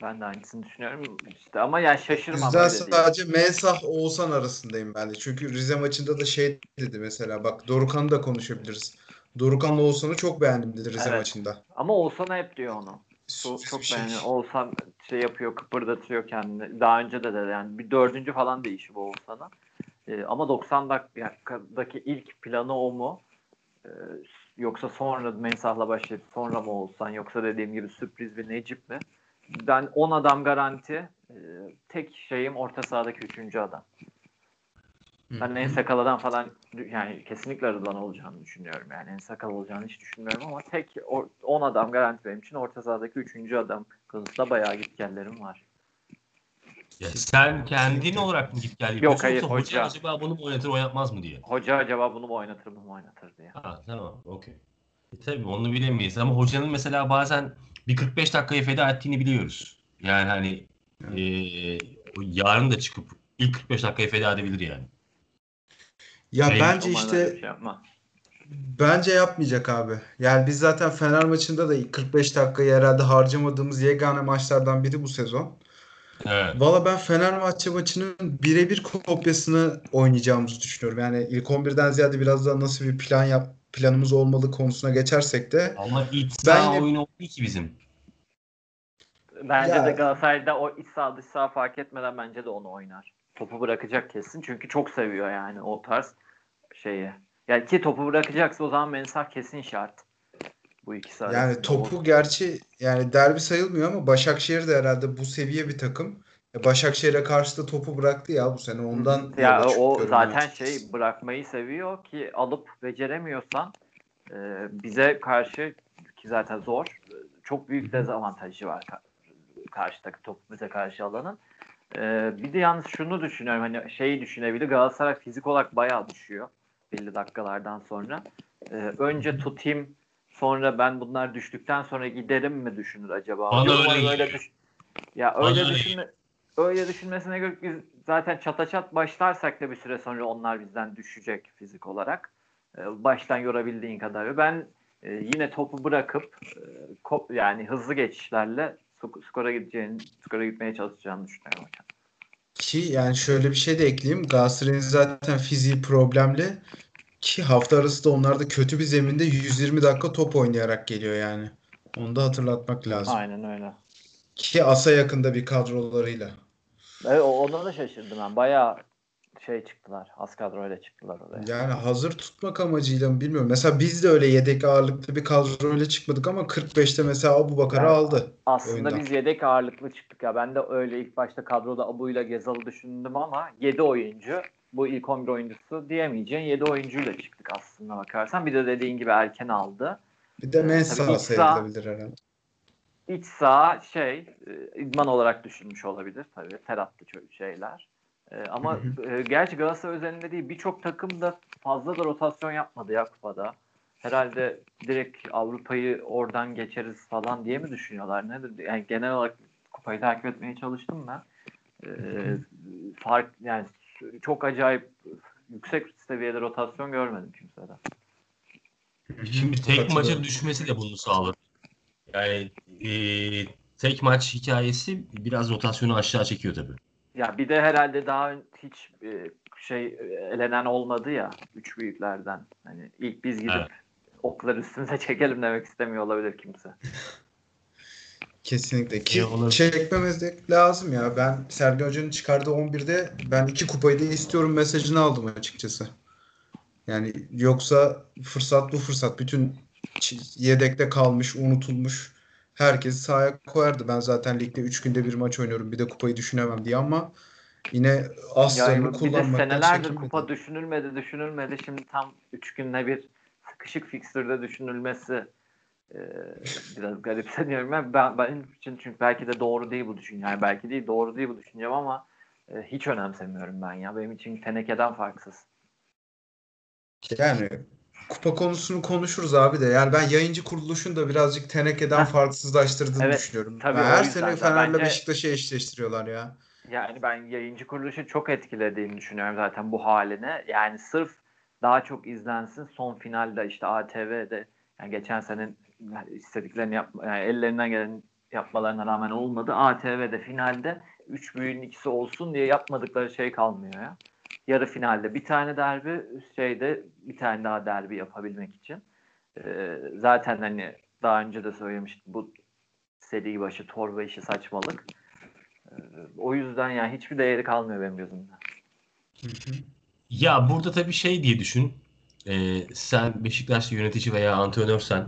Ben de aynısını düşünüyorum. İşte ama yani şaşırmam Bizden sadece Mensah Oğuzhan arasındayım ben de. Çünkü Rize maçında da şey dedi mesela bak Dorukhan'ı da konuşabiliriz. Dorukhan'la Oğuzhan'ı çok beğendim dedi Rize Evet. maçında. Ama Oğuzhan hep diyor onu. Çok, çok Şey- beğeniyor. Oğuzhan şey yapıyor, kıpırdatıyor kendini. Daha önce de dedi yani bir dördüncü falan değişi bu Oğuzhan'a. Ee, ama 90 dakikadaki ilk planı o mu? Ee, yoksa sonra Mensah'la başlayıp sonra mı Oğuzhan? Yoksa dediğim gibi sürpriz bir Necip mi? Ben 10 adam garanti. Ee, tek şeyim orta sahadaki üçüncü adam. Ben en sakala'dan falan yani kesinlikle Rıdvan olacağını düşünüyorum. Yani en sakal olacağını hiç düşünmüyorum ama tek 10 adam garanti benim için orta sahadaki 3. adam konusunda bayağı gitgellerim var. Ya sen kendin olarak mı git gel yapıyorsun hayır, yoksa hoca. acaba bunu mu oynatır oynatmaz mı diye? Hoca acaba bunu mu oynatır bunu mu oynatır diye. Ha tamam okey. E, tabii onu bilemeyiz ama hocanın mesela bazen bir 45 dakikayı feda ettiğini biliyoruz. Yani hani e, yarın da çıkıp ilk 45 dakikayı feda edebilir yani. Ya Şey, bence işte şey yapma. Bence yapmayacak abi. Yani biz zaten Fener maçında da ilk 45 dakikayı herhalde harcamadığımız yegane maçlardan biri bu sezon. Evet. Valla ben Fenerbahçe maçının birebir kopyasını oynayacağımızı düşünüyorum. Yani ilk 11'den ziyade biraz daha nasıl bir plan yap planımız olmalı konusuna geçersek de Ama iç Ben saha yine- oyunu oldu ki bizim. Bence Ya- de Galatasaray'da o iç sağ dış sağ fark etmeden bence de onu oynar. Topu bırakacak kesin. Çünkü çok seviyor yani o tarz şeyi. Yani ki topu bırakacaksa o zaman Mensah kesin şart. Bu ikisi arasında. yani topu gerçi yani derbi sayılmıyor ama Başakşehir de herhalde bu seviye bir takım. E, Başakşehir'e karşı da topu bıraktı ya bu sene ondan ya o zaten şey bırakmayı seviyor ki alıp beceremiyorsan e, bize karşı ki zaten zor e, çok büyük dezavantajı var ka- karşıdaki top bize karşı alanın. E, bir de yalnız şunu düşünüyorum hani şeyi düşünebilir Galatasaray fizik olarak bayağı düşüyor belli dakikalardan sonra. E, önce tutayım sonra ben bunlar düştükten sonra giderim mi düşünür acaba? Bana Umarım öyle öyle düş- ya Bana öyle düşünme öyle düşünmesine göre biz zaten çata çat başlarsak da bir süre sonra onlar bizden düşecek fizik olarak. Ee, Baştan yorabildiğin kadar. Ben e, yine topu bırakıp e, kop, yani hızlı geçişlerle skora gideceğini, skora gitmeye çalışacağını düşünüyorum hocam. Ki yani şöyle bir şey de ekleyeyim. Galatasaray'ın zaten fiziği problemli. Ki hafta arası da onlar da kötü bir zeminde 120 dakika top oynayarak geliyor yani. Onu da hatırlatmak lazım. Aynen öyle. Ki asa yakında bir kadrolarıyla. Evet, ona da şaşırdım ben. Bayağı şey çıktılar. Az kadroyla çıktılar oraya. Yani hazır tutmak amacıyla mı bilmiyorum. Mesela biz de öyle yedek ağırlıklı bir kadroyla çıkmadık ama 45'te mesela Abu Bakar'ı Yani aldı. Aslında oyundan. biz yedek ağırlıklı çıktık ya. Ben de öyle ilk başta kadroda Abu'yla Gezal'ı düşündüm ama 7 oyuncu bu ilk 11 oyuncusu diyemeyeceğin 7 oyuncuyla çıktık aslında bakarsan. Bir de dediğin gibi erken aldı. Bir de Mensah iç sayılabilir herhalde. İç saha şey e, idman olarak düşünmüş olabilir tabii. Teratlı çö- şeyler. E, ama e, gerçi Galatasaray özelinde değil birçok takım da fazla da rotasyon yapmadı ya kupada. Herhalde direkt Avrupa'yı oradan geçeriz falan diye mi düşünüyorlar? Nedir? Yani genel olarak kupayı takip etmeye çalıştım ben. E, fark yani çok acayip yüksek seviyede rotasyon görmedim kimseden. Şimdi tek maça düşmesi de bunu sağladı. Yani e, tek maç hikayesi biraz rotasyonu aşağı çekiyor tabii. Ya bir de herhalde daha hiç e, şey elenen olmadı ya üç büyüklerden. Hani ilk biz gidip Evet. okları üstümüze çekelim demek istemiyor olabilir kimse. Kesinlikle. Ki de lazım ya. Ben Sergen Hoca'nın çıkardığı 11'de ben iki kupayı da istiyorum mesajını aldım açıkçası. Yani yoksa fırsat bu fırsat. Bütün yedekte kalmış, unutulmuş. Herkesi sahaya koyardı. Ben zaten ligde 3 günde bir maç oynuyorum. Bir de kupayı düşünemem diye ama yine aslarını kullanmaktan senelerdir kupa düşünülmedi düşünülmedi. Şimdi tam 3 günde bir sıkışık fikstürde düşünülmesi e, biraz garipseniyorum. Ben, ben, benim için çünkü belki de doğru değil bu düşünce. Yani belki değil doğru değil bu düşüncem ama e, hiç önemsemiyorum ben ya. Benim için tenekeden farksız. Yani kupa konusunu konuşuruz abi de. Yani ben yayıncı kuruluşun da birazcık tenekeden Heh. farksızlaştırdığını Evet, düşünüyorum. tabii Yani her sene Fener'le bence- Beşiktaş'ı eşleştiriyorlar ya. Yani ben yayıncı kuruluşu çok etkilediğini düşünüyorum zaten bu haline. Yani sırf daha çok izlensin son finalde işte ATV'de yani geçen sene istediklerini yap, yani ellerinden gelen yapmalarına rağmen olmadı. ATV'de finalde 3 büyüğün ikisi olsun diye yapmadıkları şey kalmıyor ya. Yarı finalde bir tane derbi şeyde bir tane daha derbi yapabilmek için. Ee, zaten hani daha önce de söylemiştim bu seri başı torba işi saçmalık. Ee, O yüzden yani hiçbir değeri kalmıyor benim gözümde. Ya burada tabii şey diye düşün. Ee, sen Beşiktaşlı yönetici veya antrenörsen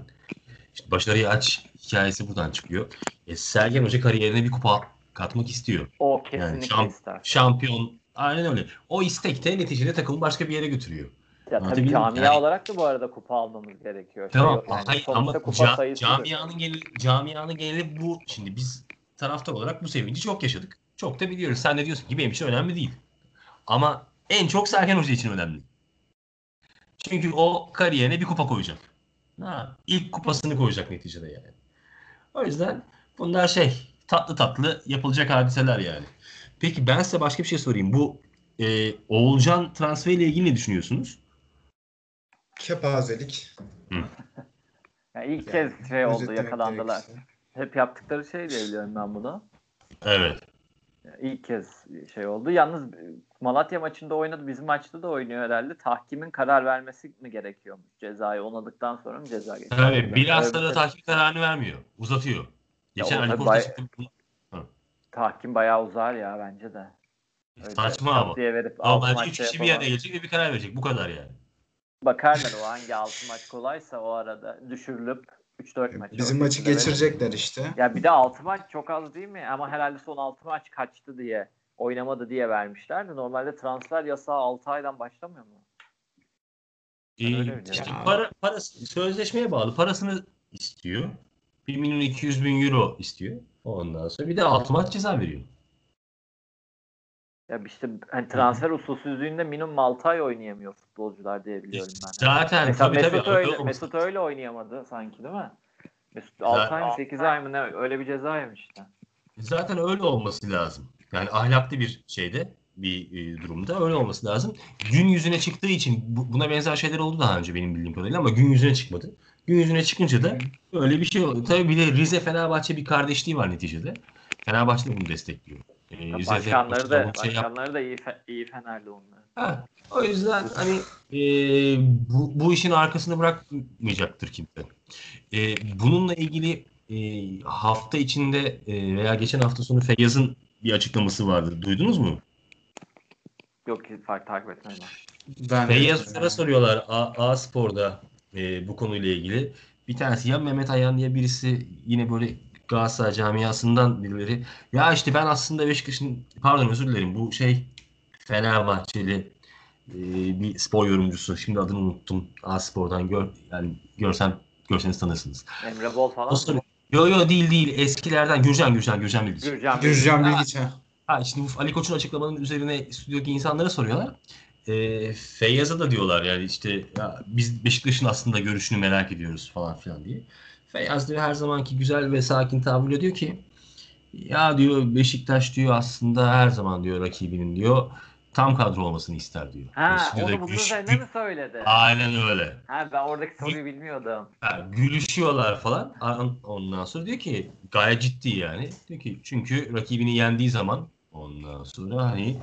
işte başarıyı aç hikayesi buradan çıkıyor. E, Sergen Hoca kariyerine bir kupa katmak istiyor. O kesinlikle şamp- ister. Şampiyon aynen öyle. O istek de neticede takımı başka bir yere götürüyor. Ya tabii Anlatabiliyor muyum? camia Yani- olarak da bu arada kupa almamız gerekiyor. Tamam. Şey yani, hayır, ama kupa ca- camianın geneli, camianın geneli bu. Şimdi biz taraftar olarak bu sevinci çok yaşadık. Çok da biliyoruz. Sen de diyorsun ki benim için önemli değil. Ama en çok Sergen Hoca için önemli. Çünkü o kariyerine bir kupa koyacak. Ha, ilk kupasını koyacak neticede yani. O yüzden bunlar şey tatlı tatlı yapılacak hadiseler yani. Peki ben size başka bir şey sorayım. Bu e, Oğulcan transferiyle ilgili ne düşünüyorsunuz? Kepazelik. Yani ilk Yani kez şey oldu yakalandılar. gerekirse. Hep yaptıkları şey diye biliyorum ben bunu. Evet. Yani İlk kez şey oldu. Yalnız Malatya maçında oynadı. Bizim maçta da oynuyor herhalde. Tahkimin karar vermesi mi gerekiyormuş? Cezayı onadıktan sonra mı ceza geçiyor? Tabii bilhassa da şey- tahkim kararını vermiyor. Uzatıyor. Geçen Ali bay- çıktı. Tahkim bayağı uzar ya bence de. Öyle Saçma ama. Diye verip Normalde maçta 3 kişi bir araya gelecek ve bir karar verecek. Bu kadar yani. Bakarlar o hangi altı maç kolaysa o arada düşürülüp 3-4 maç. Bizim maçı şekilde verir. geçirecekler işte. Ya bir de 6 maç çok az değil mi? Ama herhalde son 6 maç kaçtı diye oynamadı diye vermişler de normalde transfer yasağı 6 aydan başlamıyor mu? Ee, işte para, parası, sözleşmeye bağlı. Parasını istiyor. 1 milyon 200 bin euro istiyor. Ondan sonra bir de 6 maç ceza veriyor. Ya işte hani transfer usulsüzlüğünde minimum 6 ay oynayamıyor futbolcular diye biliyorum ben. Zaten Mesela tabii tabii. Mesut öyle öyle, Mesut öyle oynayamadı sanki değil mi? Mesut 6 ay mı 8 ay mı ne öyle bir ceza yemişti. Zaten öyle olması lazım. Yani ahlaklı bir şeyde bir e, durumda öyle olması lazım. Gün yüzüne çıktığı için bu- buna benzer şeyler oldu daha önce benim bildiğim kadarıyla ama gün yüzüne çıkmadı. Gün yüzüne çıkınca da öyle bir şey oldu. Tabii bir de Rize Fenerbahçe bir kardeşliği var neticede. Fenerbahçe de bunu destekliyor. Ee, Rize Başkanları da şey yap- başkanları da iyi fe, iyi Fenerli onlar. Ha, o yüzden hani e, bu, bu işin arkasını bırakmayacaktır kimse. E, bununla ilgili e, hafta içinde e, veya geçen hafta sonu Feyyaz'ın bir açıklaması vardı. Duydunuz mu? Yok ki fark takip etmedim. Ben Feyyaz'a soruyorlar A, A Spor'da e, bu konuyla ilgili. Bir tanesi ya Mehmet Ayan diye birisi yine böyle Galatasaray camiasından birileri. Ya işte ben aslında Beşiktaş'ın pardon özür dilerim bu şey Fenerbahçeli e, bir spor yorumcusu. Şimdi adını unuttum. A Spor'dan gör yani görsem görseniz tanırsınız. Emre Bol falan. Soruyor. Yo yo değil değil eskilerden Gürcan Gürcan Gürcan Bilgiç. Gürcan Gürcan Bilgiç. Bilgiç ha. Ha şimdi bu Ali Koç'un açıklamanın üzerine stüdyodaki insanlara soruyorlar. E, Feyyaz'a da diyorlar yani işte ya biz Beşiktaş'ın aslında görüşünü merak ediyoruz falan filan diye. Feyyaz diyor her zamanki güzel ve sakin tavrıyla diyor ki ya diyor Beşiktaş diyor aslında her zaman diyor rakibinin diyor tam kadro olmasını ister diyor. Ha, Yani stüdyoda onu bunun gülüş- üzerine mi söyledi? Aynen öyle. Ha, ben oradaki soruyu bilmiyordum. Ha, gülüşüyorlar falan. An- Ondan sonra diyor ki gayet ciddi yani. Diyor ki çünkü rakibini yendiği zaman ondan sonra hani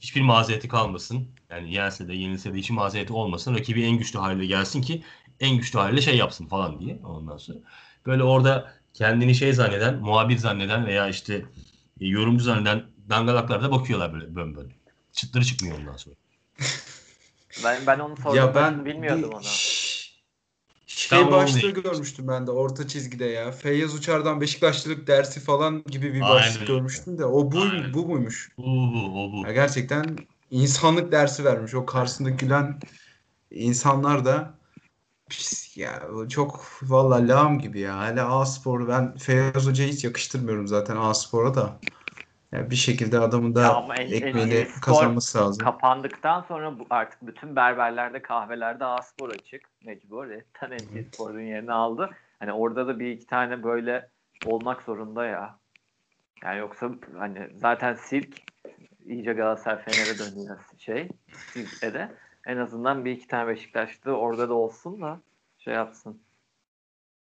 hiçbir mazereti kalmasın. Yani yense de yenilse de hiç mazereti olmasın. Rakibi en güçlü haliyle gelsin ki en güçlü haliyle şey yapsın falan diye ondan sonra. Böyle orada kendini şey zanneden, muhabir zanneden veya işte e, yorumcu zanneden dangalaklar da bakıyorlar böyle bön bön. Çıtları çıkmıyor ondan sonra. Ben ben onu Ya sorduğumda ben bilmiyordum bir onu. Şey başlığı diyecektim. görmüştüm ben de orta çizgide ya. Feyyaz Uçar'dan Beşiktaşlılık dersi falan gibi bir Aynen başlık öyle. görmüştüm de o bu Aynen. bu muymuş? Bu bu o bu. Ya gerçekten insanlık dersi vermiş. O karşısında gülen insanlar da pis ya çok valla lağım gibi ya. Hele A-Spor ben Feyyaz Hoca'yı hiç yakıştırmıyorum zaten A-Spor'a da. Ya bir şekilde adamın da Ya ekmeğini en- spor kazanması lazım. Kapandıktan sonra bu artık bütün berberlerde, kahvelerde A-Spor açık. Mecbur. Etten NT Spor'un yerini aldı. Hani orada da bir iki tane böyle olmak zorunda ya. Yani yoksa hani zaten sirk iyice Galatasaray Fener'e dönüyor şey. Sirk'te de. En azından bir iki tane Beşiktaşlı orada da olsun da şey yapsın.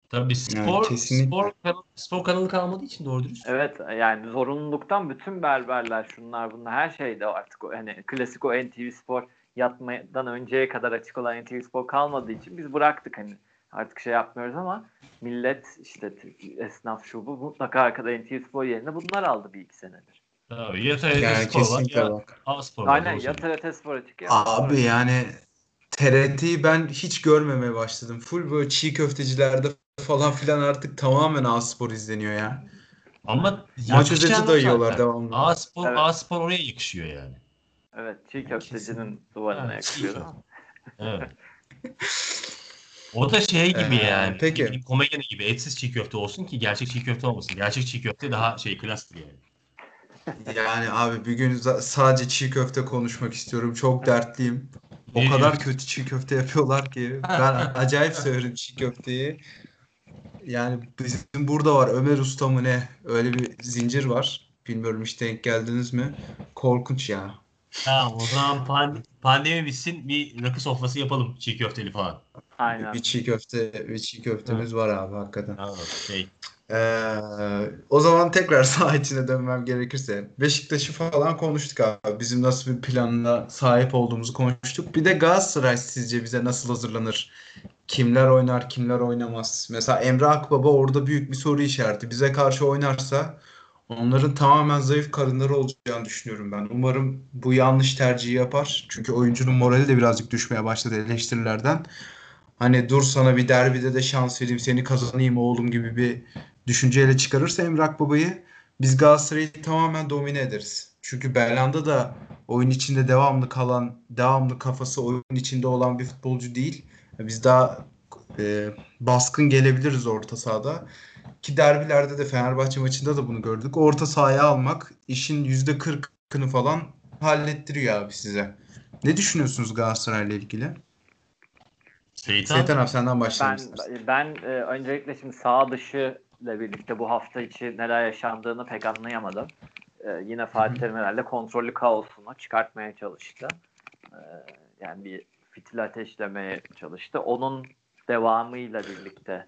Tabii spor, kesinlikle. spor, kanalı, spor kanalı kalmadığı için doğru dürüst. Evet yani zorunluluktan bütün berberler şunlar bunlar her şeyde artık o, hani klasik o NTV Spor yatmadan önceye kadar açık olan NTV Spor kalmadığı için biz bıraktık hani artık şey yapmıyoruz ama millet işte esnaf şu bu mutlaka arkada NTV Spor yerine bunlar aldı bir iki senedir. Tabii ya TRT Yani Spor var ya bak. A Spor var. Aynen ya. TRT Spor açık ya. Abi yani TRT'yi ben hiç görmemeye başladım. Full böyle çiğ köftecilerde falan filan artık tamamen A-Spor izleniyor ya. Ama Maç özeti dayıyorlar devamlı. A Spor, Evet. A Spor oraya yakışıyor yani. Evet çiğ köftecinin duvarına Evet, yakışıyor. Evet. O da şey gibi Ee, yani. peki. Komedyen gibi etsiz çiğ köfte olsun ki gerçek çiğ köfte olmasın. Gerçek çiğ köfte daha şey klastır yani. Yani abi bir gün sadece çiğ köfte konuşmak istiyorum. Çok dertliyim. O Ne kadar diyorsun? kötü çiğ köfte yapıyorlar ki. Ben acayip severim çiğ köfteyi. Yani bizim burada var Ömer Usta mı ne? Öyle bir zincir var. Bilmiyorum hiç denk geldiniz mi? Korkunç ya. Tamam o zaman pand- pandemi bitsin bir rakı sofrası yapalım çiğ köfteli falan. Aynen. Bir çiğ köfte, bir çiğ köftemiz var abi hakikaten. Tamam şey. Ee, o zaman tekrar saha içine dönmem gerekirse Beşiktaş'ı falan konuştuk abi. Bizim nasıl bir planla sahip olduğumuzu konuştuk. Bir de Galatasaray sizce bize nasıl hazırlanır? Kimler oynar, kimler oynamaz? Mesela Emre Akbaba orada büyük bir soru işareti. Bize karşı oynarsa onların tamamen zayıf karınları olacağını düşünüyorum ben. Umarım bu yanlış tercihi yapar. Çünkü oyuncunun morali de birazcık düşmeye başladı eleştirilerden. Hani dur sana bir derbide de şans vereyim seni kazanayım oğlum gibi bir düşünceyle çıkarırsa Emrak Baba'yı biz Galatasaray'ı tamamen domine ederiz. Çünkü Belhanda da oyun içinde devamlı kalan, devamlı kafası oyun içinde olan bir futbolcu değil. Biz daha e, baskın gelebiliriz orta sahada. Ki derbilerde de Fenerbahçe maçında da bunu gördük. Orta sahaya almak işin %40'ını falan hallettiriyor abi size. Ne düşünüyorsunuz Galatasaray'la ilgili? Seytan. Seytan abi senden başlayalım Ben ben e, öncelikle şimdi sağ dışı birlikte bu hafta içi neler yaşandığını pek anlayamadım. E, yine Fatih Terim herhalde kontrollü kaosunu çıkartmaya çalıştı. E, yani bir fitil ateşlemeye çalıştı. Onun devamıyla birlikte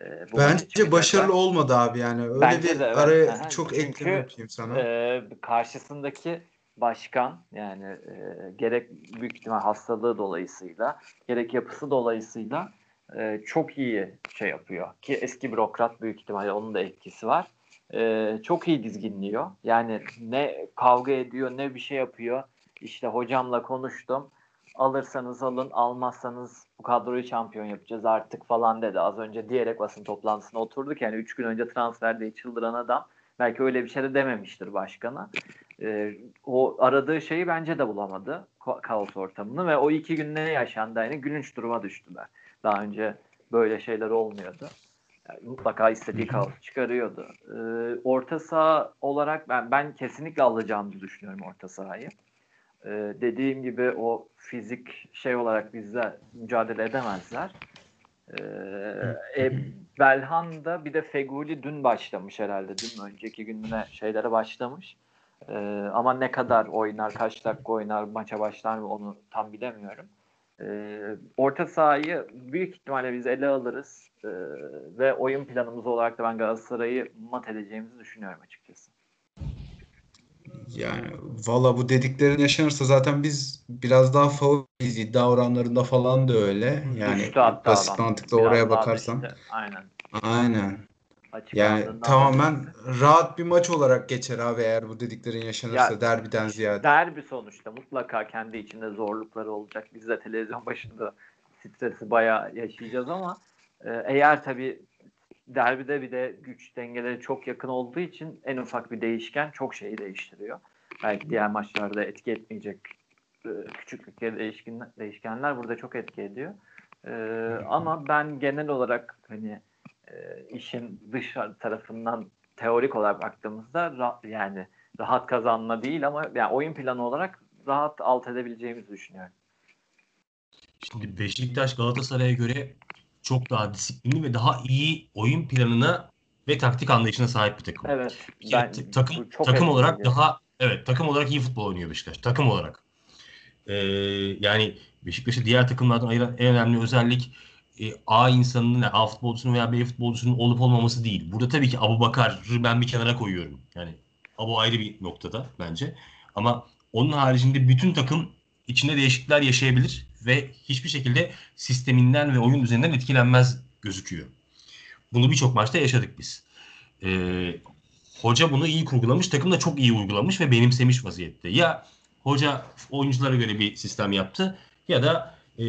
e, bu Bence başarılı olmadı abi yani. Öyle Bence bir de, evet. araya Aha, çok çünkü, ekleme yapayım sana. e, karşısındaki başkan yani e, gerek büyük ihtimal hastalığı dolayısıyla gerek yapısı dolayısıyla e, çok iyi şey yapıyor. Ki eski bürokrat büyük ihtimalle onun da etkisi var. E, çok iyi dizginliyor. Yani ne kavga ediyor ne bir şey yapıyor. İşte hocamla konuştum. Alırsanız alın, almazsanız bu kadroyu şampiyon yapacağız artık falan dedi. Az önce diyerek basın toplantısına oturduk. Yani 3 gün önce transferde çıldıran adam belki öyle bir şey de dememiştir başkana. Ee, o aradığı şeyi bence de bulamadı. Ka- kaos ortamını ve o iki gün ne yaşandı? Yani gülünç duruma düştüler. Daha önce böyle şeyler olmuyordu. Yani mutlaka istediği kaos çıkarıyordu. Ee, orta saha olarak ben ben kesinlikle alacağımızı düşünüyorum orta sahayı. Ee, dediğim gibi o fizik şey olarak bizle mücadele edemezler. Ee, e, Belhanda bir de Feguli dün başlamış herhalde. Dün önceki gününe şeylere başlamış. Ee, ama ne kadar oynar, kaç dakika oynar, maça başlar mı onu tam bilemiyorum. Ee, orta sahayı büyük ihtimalle biz ele alırız. Ee, ve oyun planımız olarak da ben Galatasaray'ı mat edeceğimizi düşünüyorum açıkçası. Yani valla bu dediklerin yaşanırsa zaten biz biraz daha favoriyiz. İddia oranlarında falan da öyle. Yani basit adam. mantıkla Biraz oraya bakarsan. düştü. Aynen. Aynen. Yani tamamen anladım. rahat bir maç olarak geçer abi eğer bu dediklerin yaşanırsa Ya, derbiden ziyade. Derbi sonuçta mutlaka kendi içinde zorlukları olacak. Biz de televizyon başında stresi bayağı yaşayacağız ama Ee, eğer tabii derbide bir de güç dengeleri çok yakın olduğu için en ufak bir değişken çok şeyi değiştiriyor. Belki diğer maçlarda etki etmeyecek e, küçüklükleri değişken, değişkenler burada çok etki ediyor. Ee, ama ben genel olarak hani e, işin dış tarafından teorik olarak baktığımızda ra- yani rahat kazanma değil ama yani oyun planı olarak rahat alt edebileceğimizi düşünüyorum. Şimdi Beşiktaş Galatasaray'a göre çok daha disiplinli ve daha iyi oyun planına ve taktik anlayışına sahip bir takım. Evet. Ben, takım takım olarak daha evet takım olarak iyi futbol oynuyor Beşiktaş. Takım olarak. Ee, yani Beşiktaş'ı diğer takımlardan ayıran en önemli özellik e, A insanının, A futbolcusunun veya B futbolcusunun olup olmaması değil. Burada tabii ki Abu Bakar'ı ben bir kenara koyuyorum. Yani Abu ayrı bir noktada bence. Ama onun haricinde bütün takım içinde değişiklikler yaşayabilir ve hiçbir şekilde sisteminden ve oyun üzerinden etkilenmez gözüküyor. Bunu birçok maçta yaşadık biz. Ee, hoca bunu iyi kurgulamış, takım da çok iyi uygulamış ve benimsemiş vaziyette. Ya hoca oyunculara göre bir sistem yaptı ya da e,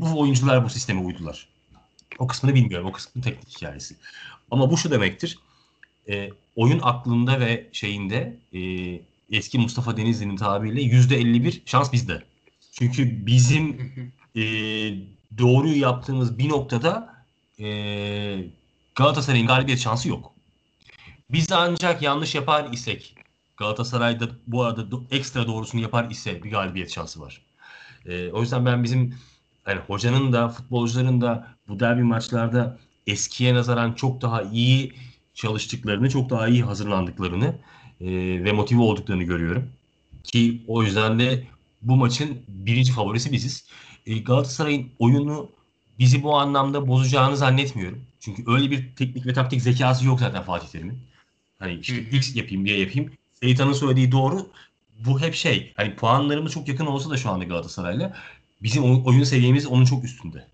bu oyuncular bu sisteme uydular. O kısmını bilmiyorum. O kısmın teknik hikayesi. Ama bu şu demektir. E, oyun aklında ve şeyinde e, eski Mustafa Denizli'nin tabiriyle yüzde 51 şans bizde. Çünkü bizim e, doğruyu yaptığımız bir noktada e, Galatasaray'ın galibiyet şansı yok. Biz ancak yanlış yapar isek Galatasaray'da bu arada ekstra doğrusunu yapar ise bir galibiyet şansı var. E, o yüzden ben bizim yani hocanın da futbolcuların da bu derbi maçlarda eskiye nazaran çok daha iyi çalıştıklarını, çok daha iyi hazırlandıklarını e, ve motive olduklarını görüyorum. Ki o yüzden de bu maçın birinci favorisi biziz. E, Galatasaray'ın oyunu bizi bu anlamda bozacağını zannetmiyorum. Çünkü öyle bir teknik ve taktik zekası yok zaten Fatih Terim'in. Hani işte X yapayım, Y yapayım. Seytan'ın söylediği doğru. Bu hep şey. Hani puanlarımız çok yakın olsa da şu anda Galatasaray'la bizim oyun seviyemiz onun çok üstünde.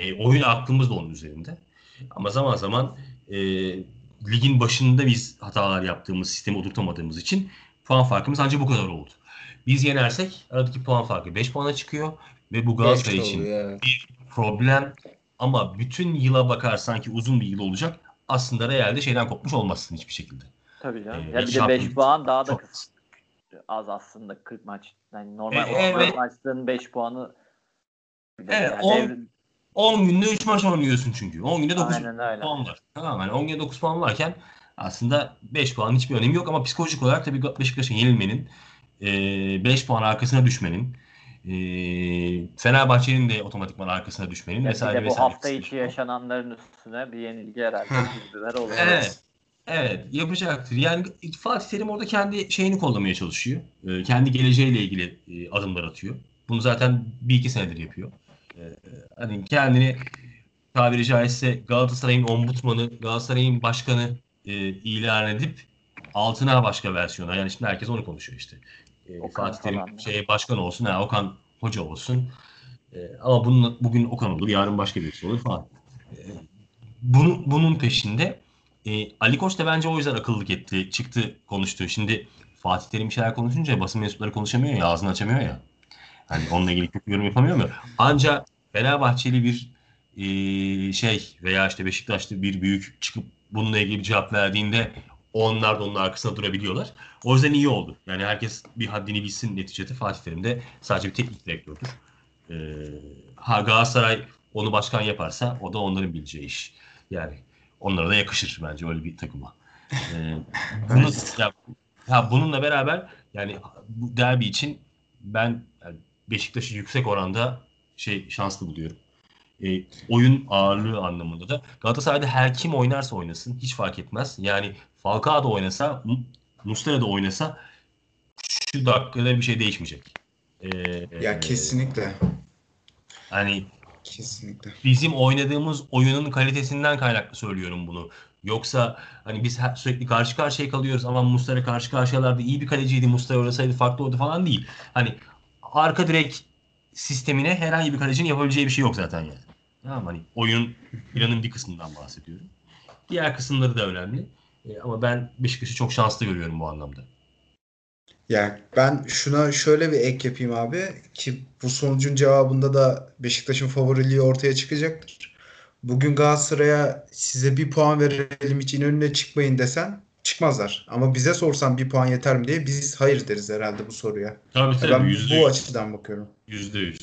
E, oyun aklımız da onun üzerinde. Ama zaman zaman e, ligin başında biz hatalar yaptığımız, sistemi oturtamadığımız için puan farkımız ancak bu kadar oldu. Biz yenersek aradaki puan farkı 5 puana çıkıyor ve bu Galatasaray için evet. bir problem ama bütün yıla bakarsan ki uzun bir yıl olacak aslında realde şeyden kopmuş olmazsın hiçbir şekilde. Tabii canım. Ee, ya bir de 5 puan daha da kısa. Az aslında 40 maç. Yani normal e, evet. maçların 5 puanı Evet, yani 10, 10 günde 3 maç oynuyorsun çünkü. 10 günde 9 puan var. Tamam yani 10 günde 9 puan varken aslında 5 puan hiçbir önemi yok ama psikolojik olarak tabii Beşiktaş'ın yenilmenin 5 e, puan arkasına düşmenin e, Fenerbahçe'nin de otomatikman arkasına düşmenin ya vesaire bir de bu hafta içi yaşananların üstüne bir yenilgi herhalde olur. Evet. Evet yapacaktır. Yani Fatih Terim orada kendi şeyini kollamaya çalışıyor. E, kendi geleceğiyle ilgili e, adımlar atıyor. Bunu zaten bir iki senedir yapıyor. Hani kendini tabiri caizse Galatasaray'ın ombudsmanı, Galatasaray'ın başkanı e, ilan edip altına başka versiyona. Yani şimdi herkes onu konuşuyor işte. E, Fatih Terim şey başkan olsun, ha, Okan hoca olsun. E, ama bunun, bugün Okan olur, yarın başka birisi olur falan. E, bunun, bunun peşinde e, Ali Koç da bence o yüzden akıllık etti. Çıktı konuştu. Şimdi Fatih Terim bir şeyler konuşunca basın mensupları konuşamıyor ya, ağzını açamıyor ya. Hani onunla ilgili kötü yorum yapamıyor mu? Ancak Fenerbahçeli bir e, şey veya işte Beşiktaşlı bir büyük çıkıp bununla ilgili bir cevap verdiğinde onlar da onun arkasında durabiliyorlar. O yüzden iyi oldu. Yani herkes bir haddini bilsin neticede Fatih Terim de sadece bir teknik direktördür. Ee, ha Galatasaray onu başkan yaparsa o da onların bileceği iş. Yani onlara da yakışır bence öyle bir takıma. Ee, bunu, ya, ya bununla beraber yani bu derbi için ben Beşiktaş'ı yüksek oranda şey şanslı buluyorum. E, oyun ağırlığı anlamında da Galatasaray'da her kim oynarsa oynasın hiç fark etmez. Yani Falcao da oynasa, Muslera da oynasa şu dakikada bir şey değişmeyecek. Ee, ya kesinlikle. Hani kesinlikle. Bizim oynadığımız oyunun kalitesinden kaynaklı söylüyorum bunu. Yoksa hani biz sürekli karşı karşıya kalıyoruz ama Muslera karşı karşıyalarda iyi bir kaleciydi. Muslera oynasaydı farklı oldu falan değil. Hani arka direk sistemine herhangi bir kalecinin yapabileceği bir şey yok zaten yani. Tamam hani oyun planın bir kısmından bahsediyorum. Diğer kısımları da önemli. E, ama ben Beşiktaş'ı çok şanslı görüyorum bu anlamda. Yani ben şuna şöyle bir ek yapayım abi ki bu sonucun cevabında da Beşiktaş'ın favoriliği ortaya çıkacaktır. bugün Galatasaray'a size bir puan verelim için önüne çıkmayın desen çıkmazlar. Ama bize sorsan bir puan yeter mi diye biz hayır deriz herhalde bu soruya. Tabii tabii ben yüzde bu yüz. açıdan bakıyorum. Yüzde yüz.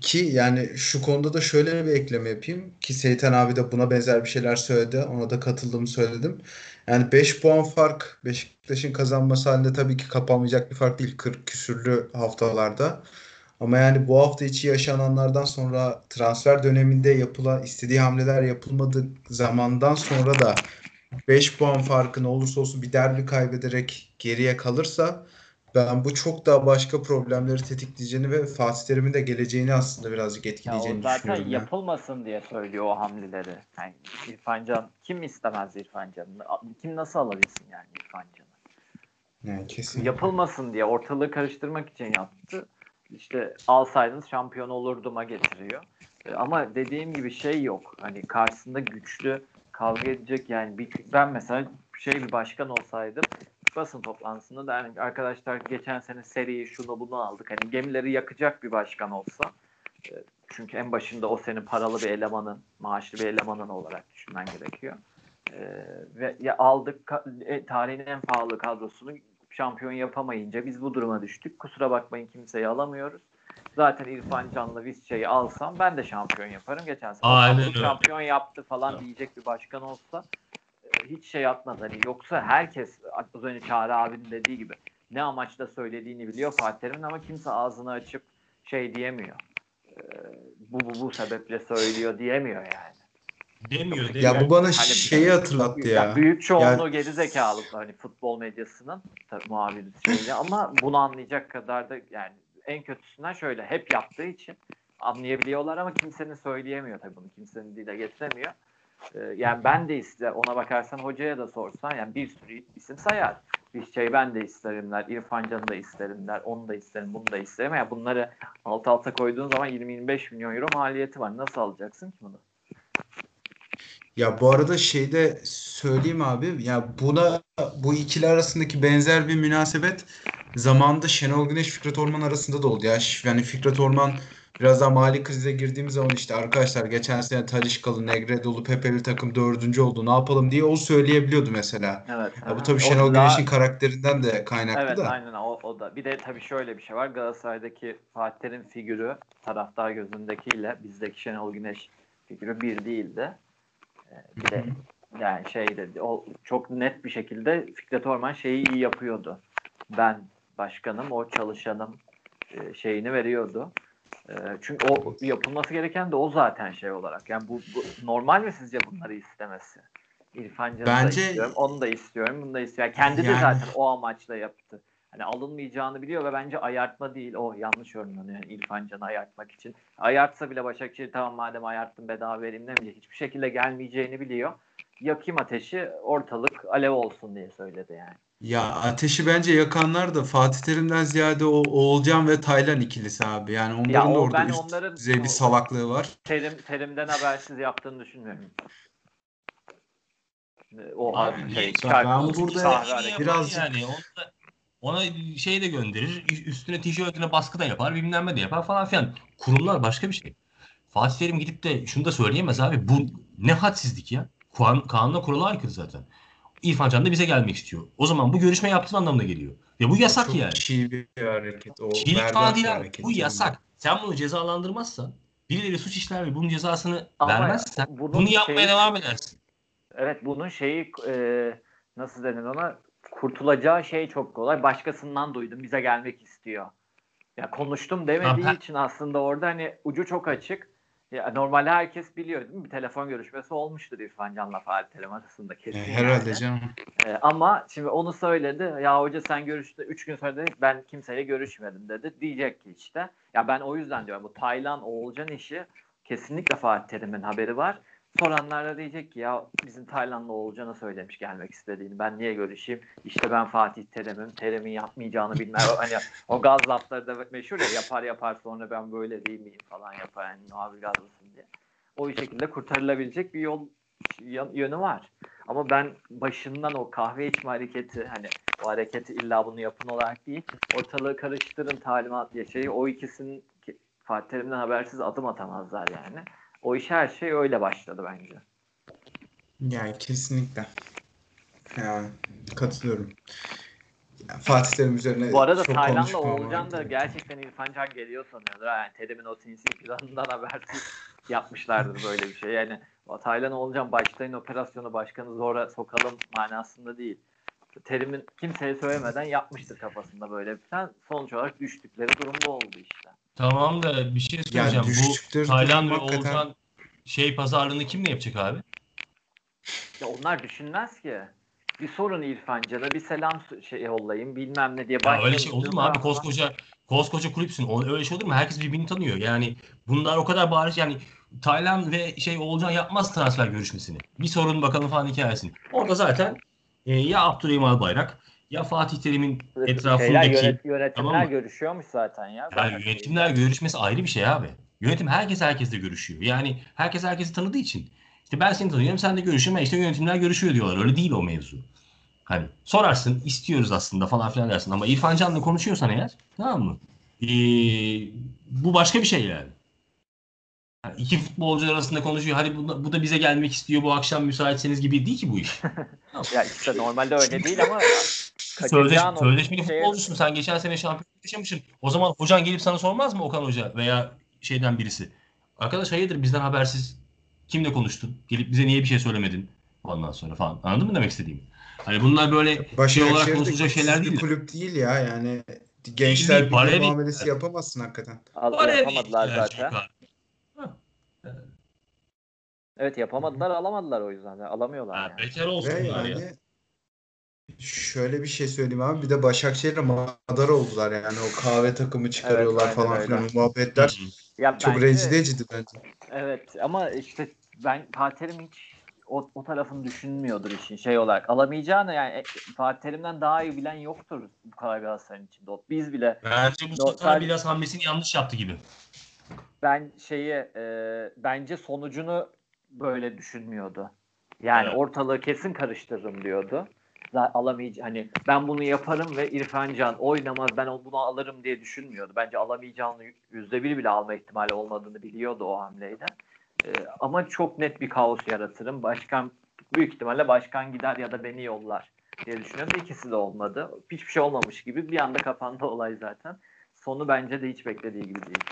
Ki yani şu konuda da şöyle bir ekleme yapayım ki Seyten abi de buna benzer bir şeyler söyledi. Ona da katıldığımı söyledim. Yani 5 puan fark Beşiktaş'ın kazanması halinde tabii ki kapanmayacak bir fark değil 40 küsürlü haftalarda. Ama yani bu hafta içi yaşananlardan sonra transfer döneminde yapılan istediği hamleler yapılmadığı zamandan sonra da 5 puan farkı ne olursa olsun bir derbi kaybederek geriye kalırsa ben bu çok daha başka problemleri tetikleyeceğini ve Fatih Terim'in de geleceğini aslında birazcık Ya etkileyeceğini zaten düşünüyorum ya. yapılmasın diye söylüyor o hamleleri. Yani İrfan Can kim istemez İrfan Can'ı? Kim nasıl alabilsin yani İrfan Can'ı? Yani kesin. Yapılmasın diye ortalığı karıştırmak için yaptı. İşte alsaydınız şampiyon olurduma getiriyor. E, Ama dediğim gibi şey yok. Hani karşısında güçlü kavga edecek yani bir, ben mesela şey bir başkan olsaydım basın toplantısında da yani arkadaşlar geçen sene seriyi şunu bunu aldık. Hani gemileri yakacak bir başkan olsa e, çünkü en başında o senin paralı bir elemanın, maaşlı bir elemanın olarak düşünmen gerekiyor. E, ve ya aldık e, tarihin en pahalı kadrosunu şampiyon yapamayınca biz bu duruma düştük. Kusura bakmayın kimseyi alamıyoruz. Zaten İrfan Can'la Visca'yı alsam ben de şampiyon yaparım. Geçen sene Aynen şampiyon yaptı falan Ya. diyecek bir başkan olsa e, hiç şey atmaz. Hani yoksa herkes az önce Çağrı abinin dediği gibi ne amaçla söylediğini biliyor Fatih Terim'in ama kimse ağzını açıp şey diyemiyor. E, bu bu bu sebeple söylüyor diyemiyor yani. Demiyor demiyor. Ya bu bana Hani- şeyi hatırlattı ya. büyük çoğunluğu Ya- geri zekalı hani futbol medyasının muhabiri şeyle ama bunu anlayacak kadar da yani en kötüsünden şöyle hep yaptığı için anlayabiliyorlar ama kimsenin söyleyemiyor tabii bunu. Kimsenin dile getiremiyor. Ee, yani ben de ister ona bakarsan hocaya da sorsan yani bir sürü isim sayar. Bir şey ben de isterimler, İrfan Can'ı da isterimler, onu da isterim, bunu da isterim. Yani bunları alt alta koyduğun zaman 20-25 milyon euro maliyeti var. Nasıl alacaksın ki bunu? Ya bu arada şeyde söyleyeyim abi ya buna bu ikili arasındaki benzer bir münasebet zamanında Şenol Güneş Fikret Orman arasında da oldu ya. Yani Fikret Orman biraz daha mali krize girdiğimiz zaman işte arkadaşlar geçen sene Taliscalı, Negredo'lu, Pepeli takım dördüncü oldu ne yapalım diye o söyleyebiliyordu mesela. Evet. Ya bu tabii Şenol daha- Güneş'in karakterinden de kaynaklı Evet da. aynen o, o da. Bir de tabii şöyle bir şey var. Galatasaray'daki Fatih Terim figürü taraftar gözündekiyle bizdeki Şenol Güneş figürü bir değildi. Bir de yani şeyde o çok net bir şekilde Fikret Orman şeyi iyi yapıyordu. Ben başkanım, o çalışanım e, şeyini veriyordu. E, Çünkü o yapılması gereken de o zaten şey olarak. Yani bu, bu normal mi sizce bunları istemesi? İrfan Can'ı Bence- da istiyorum, onu da istiyorum, bunu da istiyorum. Yani kendi de Yani- zaten o amaçla yaptı. Hani alınmayacağını biliyor ve bence ayartma değil. O yanlış yorumlanıyor yani İrfan Can'ı ayartmak için. Ayartsa bile Başakşehir tamam madem ayarttım bedava vereyim demeyecek. Hiçbir şekilde gelmeyeceğini biliyor. Yakayım ateşi ortalık alev olsun diye söyledi yani. Ya ateşi bence yakanlar da Fatih Terim'den ziyade o Oğulcan ve Taylan ikilisi abi. Yani onların Ya da o orada ben üst onların düzey bir salaklığı var. Terim, terimden habersiz yaptığını düşünmüyorum. O Abi, şey, Ben burada birazcık- yani ona, ona şey de gönderir, üstüne tişörtüne baskı da yapar, bilmem ne de yapar falan filan. Kurumlar başka bir şey. Fatih Terim gidip de şunu da söyleyemez abi. Bu ne hadsizlik ya. Kan, kanuna kurala aykırı zaten. İrfan Can da bize gelmek istiyor. O zaman bu görüşme yaptığın anlamına geliyor. Ve bu yasak Çok yani. çiğ bir hareket. O Çiğlik falan bir değil hareket. Bu yasak. Sen bunu cezalandırmazsan, birileri suç işler ve bunun cezasını Ama vermezsen bunu yapmaya şeyi- devam edersin. Evet bunun şeyi e, nasıl denir ona kurtulacağı şey çok kolay. Başkasından duydum bize gelmek istiyor. Ya konuştum demediği Ha, için aslında orada hani ucu çok açık. Ya normalde herkes biliyor değil mi? Bir telefon görüşmesi olmuştur İrfan Can'la Fatih Terim arasında kesin. E, herhalde yani. canım. Ee, ama şimdi onu söyledi. Ya hoca sen görüştü. Üç gün sonra dedi ben kimseyle görüşmedim dedi. Diyecek ki işte. Ya ben o yüzden diyorum bu Taylan Oğulcan işi kesinlikle Fatih Terim'in haberi var. Soranlar da diyecek ki ya bizim Taylan'la Oğulcan'a söylemiş gelmek istediğini. Ben niye görüşeyim? İşte ben Fatih Terim'im. Terim'in yapmayacağını bilmem. hani o gaz lafları da meşhur ya yapar yapar sonra ben böyle değil miyim falan yapar. Yani abi gazlısın diye. O şekilde kurtarılabilecek bir yol yönü var. Ama ben başından o kahve içme hareketi hani o hareketi illa bunu yapın olarak değil ortalığı karıştırın talimat diye şeyi o ikisinin ki- Fatih Terim'den habersiz adım atamazlar yani. O iş her şey öyle başladı bence. Yani kesinlikle. Yani katılıyorum. Fatih Terim üzerine Bu arada çok Tayland'la Oğulcan da gerçekten İrfan Can geliyor sanıyordur. Yani Terim'in o sinsi planından habersiz yapmışlardır böyle bir şey. Yani Taylan Oğulcan başlayın operasyonu başkanı zora sokalım manasında değil. Terim'in kimseye söylemeden yapmıştır kafasında böyle bir plan. Sonuç olarak düştükleri durumda oldu işte. Tamam da bir şey Yani düştükleri Bu Tayland ve durum hakikaten- Oğuzhan şey pazarlığını kimle yapacak abi? Ya onlar düşünmez ki. Bir sorun İrfan Can'a bir selam şey yollayayım bilmem ne diye. Ya öyle şey olur mu abi? Koskoca koskoca kulüpsün. O- Öyle şey olur mu? Herkes birbirini tanıyor. Yani bunlar o kadar bariz yani Tayland ve şey Oğulcan yapmaz transfer görüşmesini. Bir sorun bakalım falan hikayesini. Orada zaten e, ya Abdurrahim Albayrak ya Fatih Terim'in Şeyler, etrafındaki yönet- yönetimler Tamam mı? görüşüyormuş zaten ya. yani yönetimler görüşmesi ayrı bir şey abi. Yönetim herkes herkesle görüşüyor. Yani herkes herkesi tanıdığı için. İşte ben seni tanıyorum sen de görüşüyorsun. İşte yönetimler görüşüyor diyorlar. Öyle değil o mevzu. Hani sorarsın istiyoruz aslında falan filan dersin. Ama İrfan Can'la konuşuyorsan eğer tamam mı? Ee, bu başka bir şey yani. Yani iki futbolcu arasında konuşuyor. Hadi bu da, bu da bize gelmek istiyor bu akşam müsaitseniz gibi değil ki bu iş. Ya işte normalde öyle değil ama Sözleş, sözleşmeli şeye- futbolcusun. Sen geçen sene şampiyonluk yaşamışsın. O zaman hocan gelip sana sormaz mı Okan Hoca veya şeyden birisi? Arkadaş hayırdır bizden habersiz kimle konuştun? Gelip bize niye bir şey söylemedin? Ondan sonra falan. Anladın mı demek istediğimi? Hani bunlar böyle şey olarak de konuşulacak şeyler bir değil. kulüp değil ya yani gençler bir bir- muamelesi yapamazsın hakikaten. Bir yapamadılar zaten. Evet yapamadılar alamadılar o yüzden. de. Alamıyorlar Ha, yani. bekar olsunlar ya. yani şöyle bir şey söyleyeyim abi bir de Başakşehir'le madar oldular yani o kahve takımı çıkarıyorlar aynen falan filan muhabbetler. Ya çok bence- rencide ediciydi bence. Evet ama işte ben Fatih Terim hiç o, o tarafını düşünmüyordur işin şey olarak. Alamayacağını yani e, Fatih Terim'den daha iyi bilen yoktur bu kadar Galatasaray'ın içinde. Biz bile Bence Mustafa sadece- biraz hamlesini yanlış yaptı gibi. ben şeyi e, bence sonucunu böyle düşünmüyordu. Yani Evet. ortalığı kesin karıştırırım diyordu. Alamayacağım hani ben bunu yaparım ve İrfan Can oynamaz ben bunu alırım diye düşünmüyordu. Bence alamayacağını yüzde bir bile alma ihtimali olmadığını biliyordu o hamleyle. E, ama çok net bir kaos yaratırım. Başkan büyük ihtimalle başkan gider ya da beni yollar diye düşünüyorum. İkisi de olmadı. Hiçbir şey olmamış gibi bir anda kapandı olay zaten. Sonu bence de hiç beklediği gibi değil.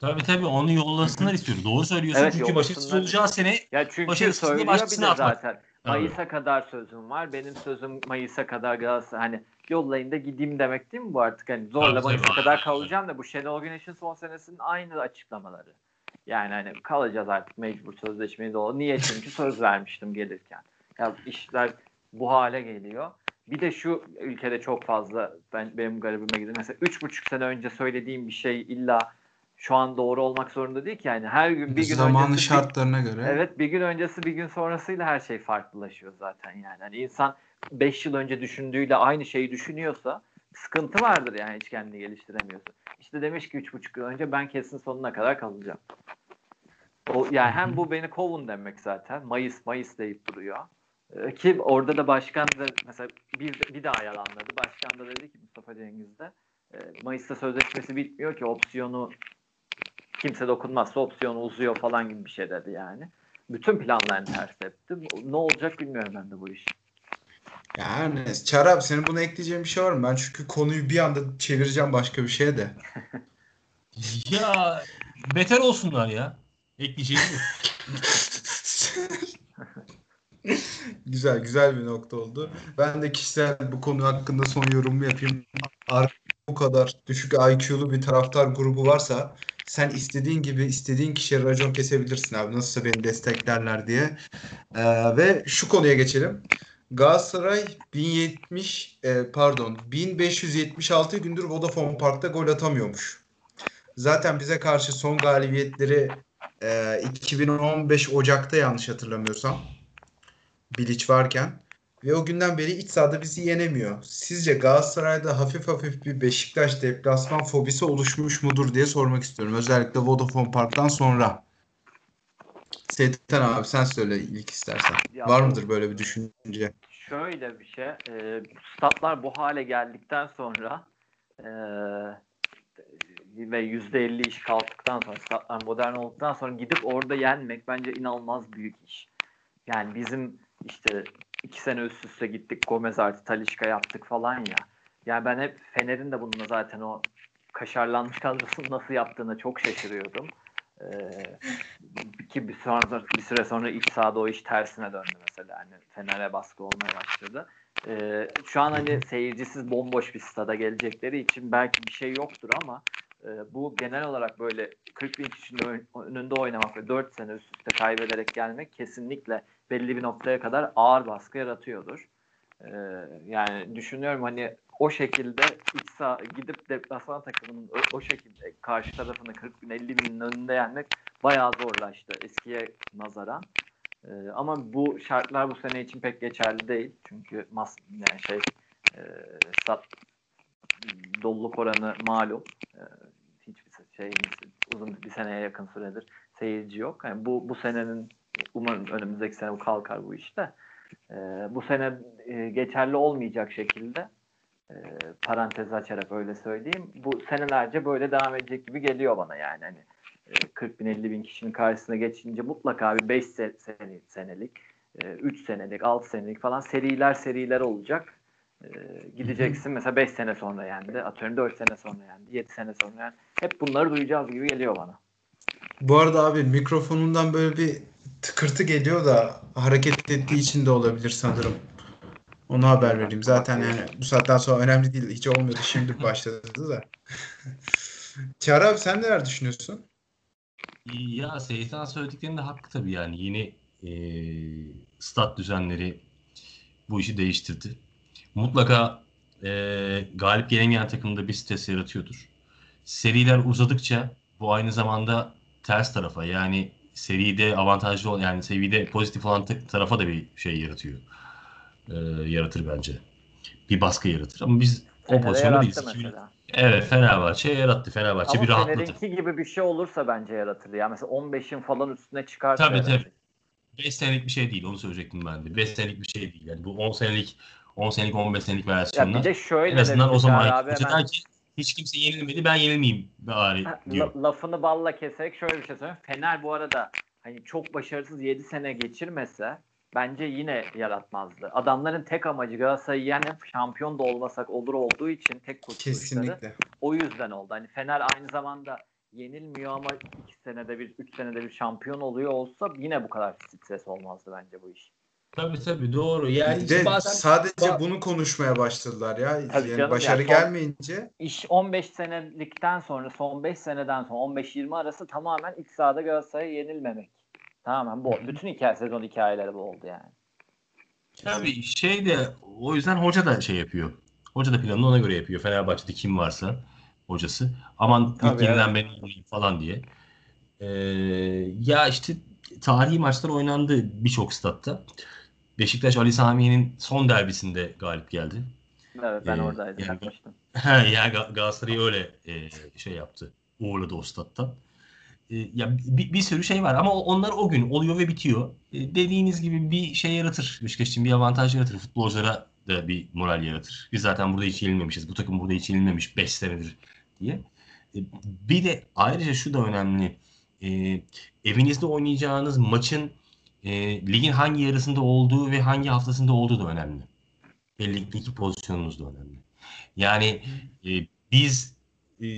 Tabii tabii onu yollasınlar istiyordu. Doğru söylüyorsun. Evet, Çünkü başarısız olacağı sene Ya çünkü Başarısızlığı başkasına atmak. zaten. Mayıs'a kadar sözüm var. Benim sözüm Mayıs'a kadar Galatasaray hani yollayın da gideyim demek değil mi bu artık? Hani zorla Tabii, Mayıs'a kadar kalacağım da bu Şenol Güneş'in son senesinin aynı açıklamaları. Yani hani kalacağız artık mecbur sözleşmeyi de Niye? Çünkü söz vermiştim gelirken. Ya işler bu hale geliyor. Bir de şu ülkede çok fazla ben benim garibime gidiyor. Mesela üç buçuk sene önce söylediğim bir şey illa şu an doğru olmak zorunda değil ki. Yani her gün bir gün Zamanın öncesi bir- şartlarına göre. Evet bir gün öncesi bir gün sonrasıyla her şey farklılaşıyor zaten yani. Hani insan 5 yıl önce düşündüğüyle aynı şeyi düşünüyorsa sıkıntı vardır yani hiç kendini geliştiremiyorsa. İşte demiş ki 3,5 yıl önce ben kesin sonuna kadar kalacağım. O, yani hem bu beni kovun demek zaten. Mayıs Mayıs deyip duruyor. Ee, Ki orada da başkan da mesela bir, bir daha yalanladı. Başkan da dedi ki Mustafa Cengiz de e, Mayıs'ta sözleşmesi bitmiyor ki opsiyonu kimse dokunmazsa opsiyonu uzuyor falan gibi bir şey dedi yani. Bütün planlarını ters etti. Ne olacak bilmiyorum ben de bu iş. Yani Çağrı abi senin buna ekleyeceğin bir şey var mı? Ben çünkü konuyu bir anda çevireceğim başka bir şeye de. ya beter olsunlar ya. Ekleyeceğim. Güzel güzel bir nokta oldu. Ben de kişisel bu konu hakkında son yorumumu yapayım. Ar- Bu kadar düşük IQ'lu bir taraftar grubu varsa sen istediğin gibi istediğin kişiye racon kesebilirsin abi. Nasılsa beni desteklerler diye. Ee, ve şu konuya geçelim. Galatasaray 1070 e, pardon 1576 gündür Vodafone Park'ta gol atamıyormuş. Zaten bize karşı son galibiyetleri e, 2015 Ocak'ta yanlış hatırlamıyorsam. Bilic varken ve o günden beri iç sahada bizi yenemiyor. Sizce Galatasaray'da hafif hafif bir Beşiktaş deplasman fobisi oluşmuş mudur diye sormak istiyorum. Özellikle Vodafone Park'tan sonra. Seyithan abi sen söyle ilk istersen. Ya Var mıdır böyle bir düşünce? Şöyle bir şey. E, statlar bu hale geldikten sonra e, ve %50 iş kalktıktan sonra statlar modern olduktan sonra gidip orada yenmek bence inanılmaz büyük iş. Yani bizim işte iki sene üst üste gittik Gomez artı Talişka yaptık falan ya. Yani ben hep Fener'in de bununla zaten o kaşarlanmış kadrosunu nasıl yaptığını çok şaşırıyordum. Ee, ki bir, sonra, bir süre sonra iç sahada o iş tersine döndü mesela. Hani Fener'e baskı olmaya başladı. Ee, şu an hani seyircisiz bomboş bir stada gelecekleri için belki bir şey yoktur ama e, bu genel olarak böyle 40 bin kişinin önünde oynamak ve 4 sene üst üste kaybederek gelmek kesinlikle belli bir noktaya kadar ağır baskı yaratıyordur. Ee, yani düşünüyorum hani o şekilde iç saha gidip deplasman takımının o, o şekilde karşı tarafını 40 bin 50 binin önünde yenmek bayağı zorlaştı eskiye nazaran. Ee, ama bu şartlar bu sene için pek geçerli değil. Çünkü mas yani şey e, sat doluluk oranı malum. E, hiçbir şey uzun bir seneye yakın süredir seyirci yok. Yani bu bu senenin umarım önümüzdeki sene bu kalkar bu işte. E, bu sene e, geçerli olmayacak şekilde e, parantez açarak öyle söyleyeyim. Bu senelerce böyle devam edecek gibi geliyor bana yani. Hani 40 bin 50 bin kişinin karşısına geçince mutlaka bir 5 sene, senelik, 3 senelik, 6 senelik falan seriler seriler olacak. Gideceksin mesela 5 sene sonra yendi, atıyorum 4 sene sonra yendi, 7 sene sonra yendi. Hep bunları duyacağız gibi geliyor bana. Bu arada abi mikrofonundan böyle bir tıkırtı geliyor da hareket ettiği için de olabilir sanırım. Onu haber vereyim. Zaten yani bu saatten sonra önemli değil. Hiç olmuyordu. Şimdi başladı da. Çağrı abi sen neler düşünüyorsun? Ya Seyit'in söylediklerinde haklı tabii yani. Yeni e, stat düzenleri bu işi değiştirdi. Mutlaka e, galip gelemeyen takımda bir stres yaratıyordur. Seriler uzadıkça bu aynı zamanda ters tarafa yani seride avantajlı olan yani seviyede pozitif olan tarafa da bir şey yaratıyor. E, yaratır bence. Bir baskı yaratır. Ama biz o pozisyonda değiliz. Mesela. Evet Fenerbahçe yarattı. Fenerbahçe Ama bir rahatladı. Ama gibi bir şey olursa bence yaratır. Yani mesela 15'in falan üstüne çıkarsa. Tabii tabii. 5 senelik bir şey değil. Onu söyleyecektim ben de. 5 senelik bir şey değil. Yani bu 10 senelik 10 senelik 15 senelik versiyonlar. Ya bir de şöyle en azından o zaman abi hemen... ki hiç kimse yenilmedi ben yenilmeyeyim bari diyor. lafını balla keserek şöyle bir şey söyleyeyim. Fener bu arada hani çok başarısız 7 sene geçirmese bence yine yaratmazdı. Adamların tek amacı Galatasaray'ı yenip şampiyon da olmasak olur olduğu için tek kurtuluşları. Kesinlikle. O yüzden oldu. Hani Fener aynı zamanda yenilmiyor ama iki senede bir, üç senede bir şampiyon oluyor olsa yine bu kadar stres olmazdı bence bu iş. Tabii tabii doğru. Yani de bazen sadece ba- bunu konuşmaya başladılar ya. Tabii yani başarı ya, gelmeyince. İş 15 senelikten sonra son 5 seneden sonra 15-20 arası tamamen iç sahada Galatasaray'a yenilmemek. Tamamen bu. Bütün hikaye sezon hikayeleri bu oldu yani. Tabii şey de o yüzden hoca da şey yapıyor. Hoca da planını ona göre yapıyor. Fenerbahçe'de kim varsa hocası. Aman Tabii, ilk yeniden evet. ben falan diye. Ee, ya işte tarihi maçlar oynandı birçok statta. Beşiktaş Ali Samiye'nin son derbisinde galip geldi. Evet ben ee, oradaydım. Yani, he, yani Galatasaray öyle e, şey yaptı. Uğurladı o stat'tan. E, ya bir, bir sürü şey var ama onlar o gün oluyor ve bitiyor. E, dediğiniz gibi bir şey yaratır. Beşiktaş için bir avantaj yaratır. Futbolculara da bir moral yaratır. Biz zaten burada hiç yenilmemişiz. Bu takım burada hiç yenilmemiş 5 senedir diye. E, bir de ayrıca şu da önemli. E, evinizde oynayacağınız maçın e, ligin hangi yarısında olduğu ve hangi haftasında olduğu da önemli. Ve ligdeki pozisyonunuz da önemli. Yani e, biz e,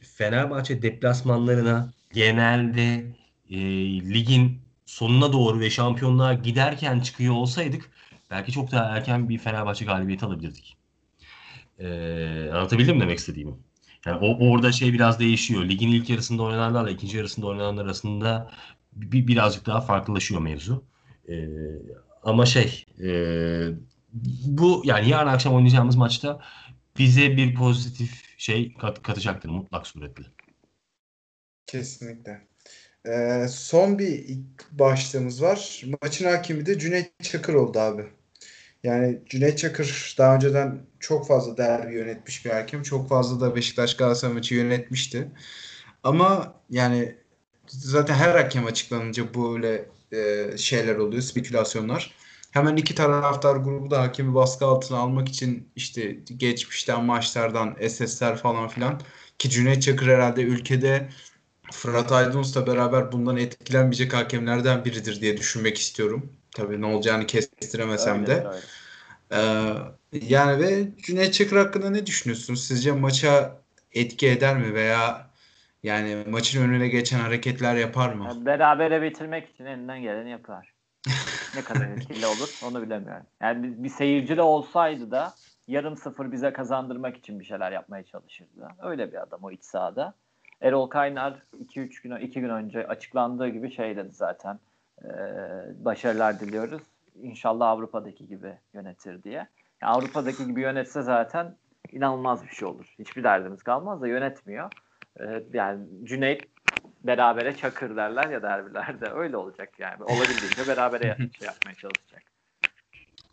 Fenerbahçe deplasmanlarına genelde e, ligin sonuna doğru ve şampiyonluğa giderken çıkıyor olsaydık belki çok daha erken bir Fenerbahçe galibiyeti alabilirdik. Ee, anlatabildim mi demek istediğimi? Yani o orada şey biraz değişiyor. Ligin ilk yarısında oynananlarla ikinci yarısında oynananlar arasında bir, birazcık daha farklılaşıyor mevzu. Ee, ama şey e, bu yani yarın akşam oynayacağımız maçta bize bir pozitif şey kat, katacaktır mutlak suretle. Kesinlikle. Ee, son bir başlığımız var. Maçın hakimi de Cüneyt Çakır oldu abi. Yani Cüneyt Çakır daha önceden çok fazla derbi yönetmiş bir hakem. Çok fazla da Beşiktaş Galatasaray maçı yönetmişti. Ama yani zaten her hakem açıklanınca böyle e, şeyler oluyor, spekülasyonlar. hemen iki taraftar grubu da hakemi baskı altına almak için işte geçmişten maçlardan SS'ler falan filan ki Cüneyt Çakır herhalde ülkede Fırat Aydınus'la beraber bundan etkilenmeyecek hakemlerden biridir diye düşünmek istiyorum. Tabii ne olacağını kestiremesem de. Öyledir, öyle. Ee, yani ve Cüneyt Çakır hakkında ne düşünüyorsunuz? Sizce maça etki eder mi veya yani maçın önüne geçen hareketler yapar mı? Yani berabere bitirmek için elinden geleni yapar. ne kadar etkili olur onu bilemiyorum. Yani bir, bir seyirci de olsaydı da yarım sıfır bize kazandırmak için bir şeyler yapmaya çalışırdı. Öyle bir adam o iç sahada. Erol Kaynar 2-3 gün 2 gün önce açıklandığı gibi şey dedi zaten. Ee, başarılar diliyoruz. İnşallah Avrupa'daki gibi yönetir diye. Yani Avrupa'daki gibi yönetse zaten inanılmaz bir şey olur. Hiçbir derdimiz kalmaz da yönetmiyor. Ee, yani Cüneyt berabere çakır derler ya derbilerde. Öyle olacak yani. Olabildiğince berabere şey yapmaya çalışacak.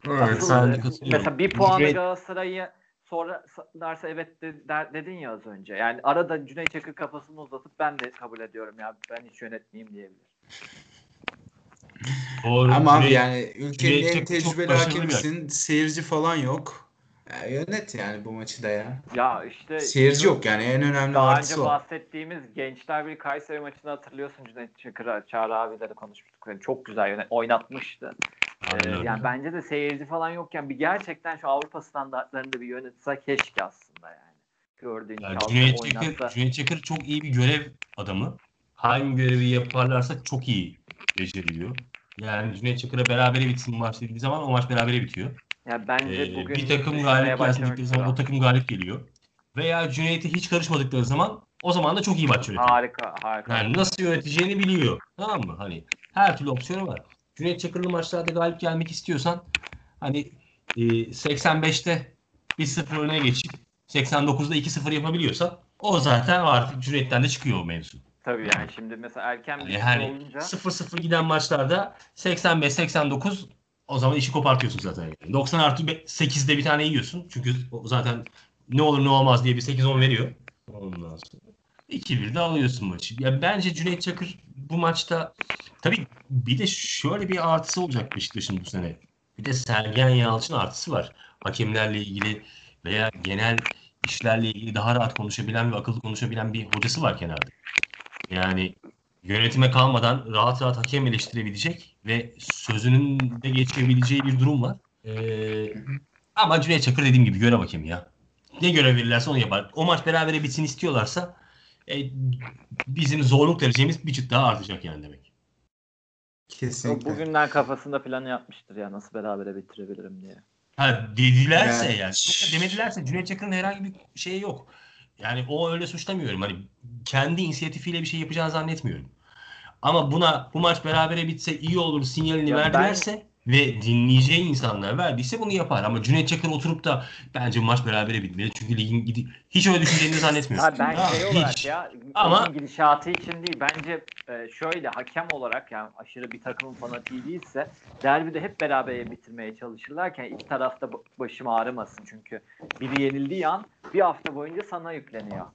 Evet, katılıyorum. mesela bir puanı Cüneyt- Galatasaray'ı sonra derse evet de- der- dedin ya az önce. Yani arada Cüneyt Çakır kafasını uzatıp ben de kabul ediyorum ya ben hiç yönetmeyeyim diyebilir. Doğru. Ama abi Cüneyt- yani ülkenin Cüneyt en tecrübeli hakemisin. Seyirci falan yok. Ya yönet yani bu maçı da ya. Ya işte Seyirci yok yani en önemli Daha önce artısı o. bahsettiğimiz Gençler Birliği Kayseri maçını hatırlıyorsun Cüneyt Çakır'a, Çağrı abiyle de konuşmuştuk. Yani çok güzel yönet, oynatmıştı. Ee, yani bence de seyirci falan yokken bir gerçekten şu Avrupa standartlarında bir yönetse keşke aslında yani. Gördüğün Yani Cüneyt. Çakır, Cüneyt Çakır çok iyi bir görev adamı. Hangi görevi yaparlarsa çok iyi beceriliyor. Yani Cüneyt Çakır'a berabere bitsin maç dediği zaman o maç berabere bitiyor. Ya bence Ee, bugün bir takım galip gelsin zaman o takım galip geliyor. Veya Cüneyt'e hiç karışmadıkları zaman o zaman da çok iyi maç yönetiyor. Harika, harika. Yani nasıl yöneteceğini biliyor. Tamam mı? Hani her türlü opsiyonu var. Cüneyt Çakır'lı maçlarda galip gelmek istiyorsan hani e, 85'te 1-0 öne geçip 89'da 2-0 yapabiliyorsan o zaten artık Cüneyt'ten de çıkıyor o mevzu. Tabii yani şimdi mesela erken bir Yani yani hani olunca 0-0 giden maçlarda 85-89 o zaman işi kopartıyorsun zaten. Yani. 90 artı 8'de bir tane yiyorsun. Çünkü zaten ne olur ne olmaz diye bir 8-10 veriyor. Ondan sonra 2-1 de alıyorsun maçı. Ya bence Cüneyt Çakır bu maçta tabii bir de şöyle bir artısı olacak Beşiktaş'ın bu sene. Bir de Sergen Yalçın artısı var. Hakemlerle ilgili veya genel işlerle ilgili daha rahat konuşabilen ve akıllı konuşabilen bir hocası var kenarda. Yani yönetime kalmadan rahat rahat hakem eleştirebilecek ve sözünün de geçebileceği bir durum var. Ee, ama Cüneyt Çakır dediğim gibi görev hakemi ya. Ne görev verirlerse onu yapar. O maç berabere bitsin istiyorlarsa e, bizim zorluk derecemiz bir çıt daha artacak yani demek. Kesinlikle. bugünden kafasında planı yapmıştır ya nasıl berabere bitirebilirim diye. Ha dedilerse Yani- yani. Demedilerse Cüneyt Çakır'ın herhangi bir şeyi yok. Yani o öyle suçlamıyorum. Hani kendi inisiyatifiyle bir şey yapacağını zannetmiyorum. Ama buna bu maç berabere bitse iyi olur sinyalini Ya ben- verdilerse ve dinleyeceği insanlar verdiyse bunu yapar. Ama Cüneyt Çakır oturup da bence bu maç berabere bitmeli. Çünkü ligin gidi hiç öyle düşüneceğini zannetmiyorum. Ben Ha, şey olarak hiç. ya Ama- gidişatı için değil. Bence e, şöyle hakem olarak yani aşırı bir takımın fanatiği değilse derbide hep beraber bitirmeye çalışırlarken iki tarafta ba- başım ağrımasın çünkü biri yenildiği an bir hafta boyunca sana yükleniyor.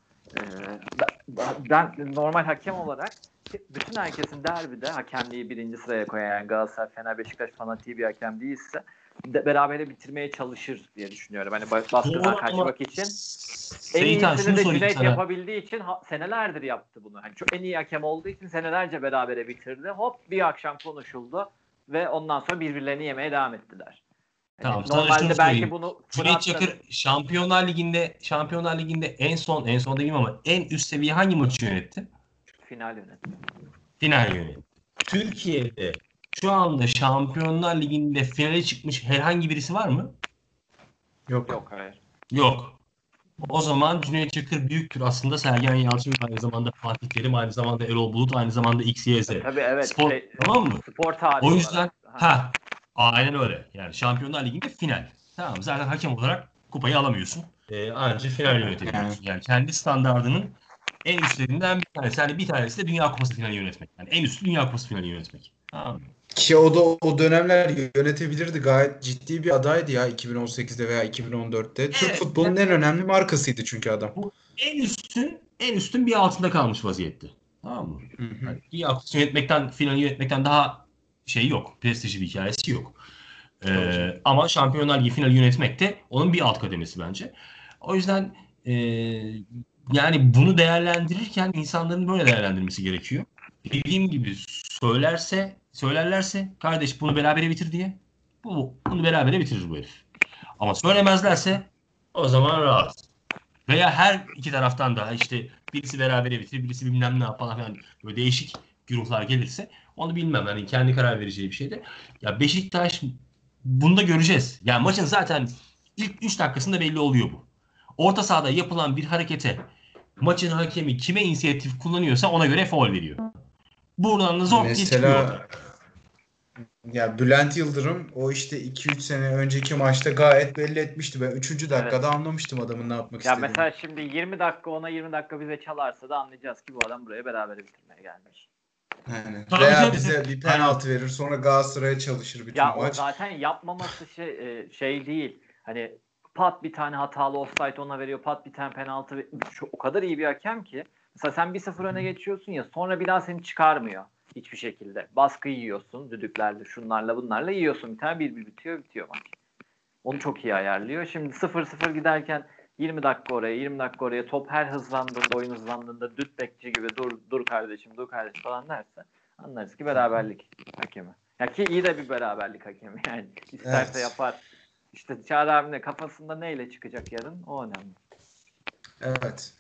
Ben, ben normal hakem olarak bütün herkesin derbide hakemliği birinci sıraya koyan yani Galatasaray, Fener, Beşiktaş fanatiği bir hakem değilse de, berabere bitirmeye çalışır diye düşünüyorum. Hani ba- baskıdan kaçmak için. En iyisini de Cüneyt yapabildiği için ha- senelerdir yaptı bunu. Hani çok en iyi hakem olduğu için senelerce berabere bitirdi. Hop bir akşam konuşuldu ve ondan sonra birbirlerini yemeye devam ettiler. Yani Tamam, şunu normalde belki söyleyeyim. bunu Cüneyt Çakır Şampiyonlar Ligi'nde Şampiyonlar Ligi'nde en son en son demeyeyim ama en üst seviye hangi maçı yönetti? final yönetti. Final yönetti. Türkiye'de şu anda Şampiyonlar Ligi'nde finale çıkmış herhangi birisi var mı? Yok. Yok hayır. Yok. O zaman Cüneyt Çakır büyüktür aslında Sergen Yalçın aynı zamanda Fatih Terim aynı zamanda Erol Bulut aynı zamanda XYZ. Tabii evet. Spor, şey, tamam mı? spor tarihi O yüzden olarak. ha aynen öyle. Yani Şampiyonlar Ligi'nde final. Tamam zaten hakem olarak kupayı alamıyorsun. Ee, ancak final yönetebiliyorsun. Yani kendi standardının en üstlerinden bir tanesi. Yani bir tanesi de Dünya Kupası finali yönetmek. Yani en üstü Dünya Kupası finali yönetmek. Tamam mı? Ki o da o dönemler yönetebilirdi. Gayet ciddi bir adaydı ya 2018'de veya 2014'te. Türk Evet. futbolunun en önemli markasıydı çünkü adam. En üstün en üstün bir altında kalmış vaziyette. Tamam mı? Hı hı. Yani Dünya Kupası yönetmekten, finali yönetmekten daha şey yok. Prestijli bir hikayesi yok. Ee, ama Şampiyonlar Ligi finali yönetmek de onun bir alt kademesi bence. O yüzden e, yani bunu değerlendirirken insanların böyle değerlendirmesi gerekiyor. Dediğim gibi söylerse söylerlerse kardeş bunu berabere bitir diye bu bunu berabere bitirir bu herif. Ama söylemezlerse o zaman rahat. Veya her iki taraftan da işte birisi berabere bitirir, birisi bilmem ne falan filan böyle değişik güruhlar gelirse onu bilmem. Hani kendi karar vereceği bir şeyde. Ya Beşiktaş bunu da göreceğiz. Yani maçın zaten ilk 3 dakikasında belli oluyor bu. Orta sahada yapılan bir harekete maçın hakemi kime inisiyatif kullanıyorsa ona göre faul veriyor. Buradan da zor. Mesela ya Bülent Yıldırım o işte 2-3 sene önceki maçta gayet belli etmişti. Ben 3. dakikada anlamıştım adamın ne yapmak Ya istediğini. mesela şimdi 20 dakika ona 20 dakika bize çalarsa da anlayacağız ki bu adam buraya beraber bitirmeye gelmiş. Yani. Tabii, Veya tabii. bize bir penaltı verir sonra Galatasaray'a çalışır bütün Ya o maç. zaten yapmaması şey e, şey değil. Hani pat bir tane hatalı offside ona veriyor. Pat bir tane penaltı şu o kadar iyi bir hakem ki. Mesela sen 1-0 öne geçiyorsun ya sonra bir daha seni çıkarmıyor hiçbir şekilde. Baskı yiyorsun düdüklerle şunlarla bunlarla yiyorsun. Bir tane 1-1 bitiyor bitiyor maç. Onu çok iyi ayarlıyor. Şimdi 0-0 giderken 20 dakika oraya 20 dakika oraya top her hızlandığında oyun hızlandığında düt bekçi gibi dur dur kardeşim dur kardeşim falan derse anlarız ki beraberlik hakemi. Ya ki iyi de bir beraberlik hakemi yani. İsterse Evet. yapar. İşte Çağrı abinin de kafasında neyle çıkacak yarın o önemli. Evet.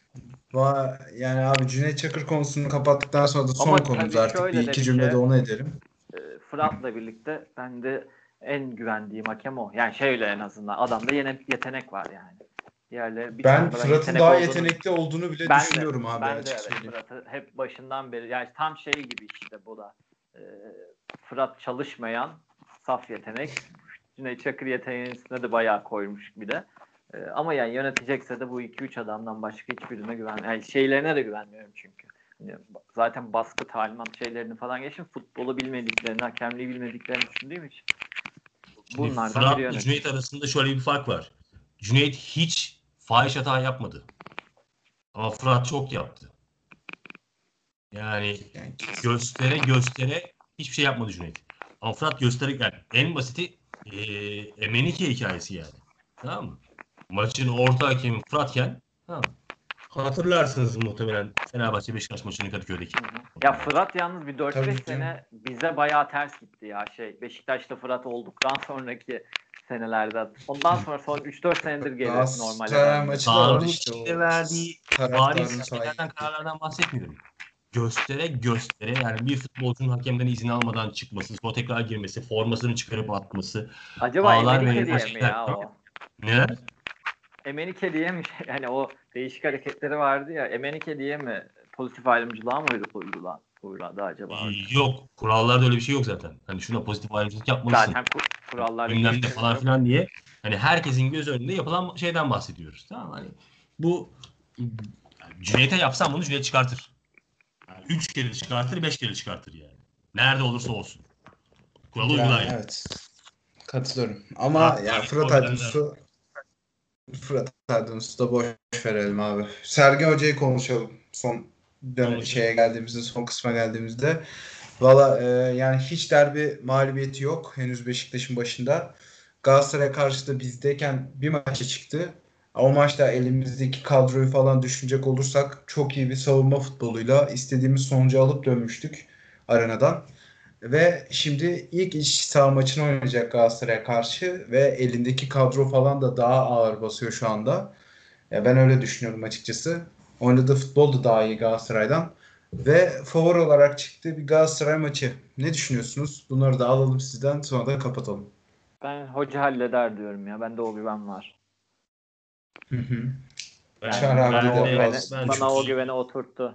Yani abi Cüneyt Çakır konusunu kapattıktan sonra da son Ama konumuz artık. Bir iki cümlede onu edelim. Ee, Fırat'la birlikte ben de en güvendiğim hakem o. Yani şöyle en azından adamda yine yetenek var yani. Diğerleri bir Ben Fırat'ın daha olduğunu- yetenekli olduğunu bile Ben de, düşünüyorum abi ben de evet. Fırat'ı hep başından beri yani tam şey gibi işte bu da. Ee, Fırat çalışmayan saf yetenek. Cüneyt Çakır yeteneğinin üstüne de bayağı koymuş bir de. Ee, ama yani yönetecekse de bu 2-3 adamdan başka hiçbirine güven. Yani şeylerine de güvenmiyorum çünkü. Hani zaten baskı talimat şeylerini falan geçin futbolu bilmediklerini, hakemliği bilmediklerini düşündüğüm için. Bunlardan Fırat'la biri yönetici. Cüneyt arasında şöyle bir fark var. Cüneyt hiç fahiş hata yapmadı. Ama Fırat çok yaptı. Yani Yani göstere göstere hiçbir şey yapmadı Cüneyt. Ama Fırat göstere yani en basiti eee Emenike hikayesi yani. Tamam mı? Maçın orta hakemi Fıratken tamam mı? Hatırlarsınız muhtemelen Fenerbahçe Beşiktaş maçını Kadıköy'deki. Hı hı. Ya Fırat yalnız bir 4-5 Tabii ki. sene bize bayağı ters gitti ya şey. Beşiktaş'ta Fırat olduktan sonraki senelerde. Ondan sonra son 3-4 senedir. Galatasaray döndü. maçı verdiği bariz kararlardan bahsetmiyorum. Göstere göstere yani bir futbolcunun hakemden izin almadan çıkması, sonra tekrar girmesi, formasını çıkarıp atması. Acaba Ağlar Emenike diye mi ya o? Neler? Emenike diye mi? Yani o değişik hareketleri vardı ya. Emenike diye mi pozitif ayrımcılığa mı uyruladı, uyruladı acaba? Yok. Kurallarda öyle bir şey yok zaten. Hani şuna pozitif ayrımcılık yapmalısın. Zaten kur- kurallar Bilmem ne falan filan diye. Hani herkesin göz önünde yapılan şeyden bahsediyoruz. Tamam mı? hani bu Cüneyt'e yapsam bunu Cüneyt çıkartır. Yani üç kere çıkartır, beş kere çıkartır yani. Nerede olursa olsun. Kuralı Yani uygular yani. evet. Katılıyorum. Ama Ha, ya yani Fırat Aydınus'u Fırat Aydınus'u da boş verelim abi. Sergen Hoca'yı konuşalım. Son dön Konuşalım. şeye geldiğimizde, son kısma geldiğimizde. Valla e, yani hiç derbi mağlubiyeti yok henüz Beşiktaş'ın başında. Galatasaray'a karşı da bizdeyken bir maça çıktı. O maçta elimizdeki kadroyu falan düşünecek olursak çok iyi bir savunma futboluyla istediğimiz sonucu alıp dönmüştük arenadan. Ve şimdi ilk iç saha maçını oynayacak Galatasaray'a karşı ve elindeki kadro falan da daha ağır basıyor şu anda. Ya ben öyle düşünüyorum açıkçası. Oynadığı futbol da daha iyi Galatasaray'dan. Ve favori olarak çıktı bir Galatasaray maçı. Ne düşünüyorsunuz? Bunları da alalım sizden sonra da kapatalım. Ben hoca halleder diyorum ya. Bende o güven var. Hı hı. Ben, de o, ben- biraz- ben bana çok o güveni oturttu.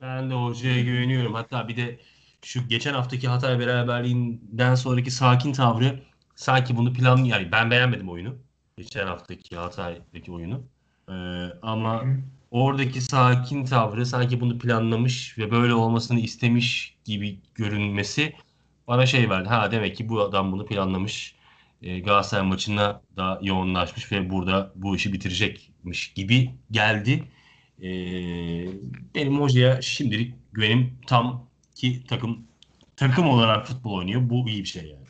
Ben de hocaya güveniyorum. Hatta bir de şu geçen haftaki Hatay beraberliğinden sonraki sakin tavrı sanki bunu plan yani ben beğenmedim oyunu. Geçen haftaki Hatay'daki oyunu. Ee, ama Hı. oradaki sakin tavrı sanki bunu planlamış ve böyle olmasını istemiş gibi görünmesi bana şey verdi. Ha demek ki bu adam bunu planlamış. Ee, Galatasaray maçına da yoğunlaşmış ve burada bu işi bitirecekmiş gibi geldi. Ee, benim hocaya şimdilik güvenim tam ki takım takım olarak futbol oynuyor. Bu iyi bir şey yani.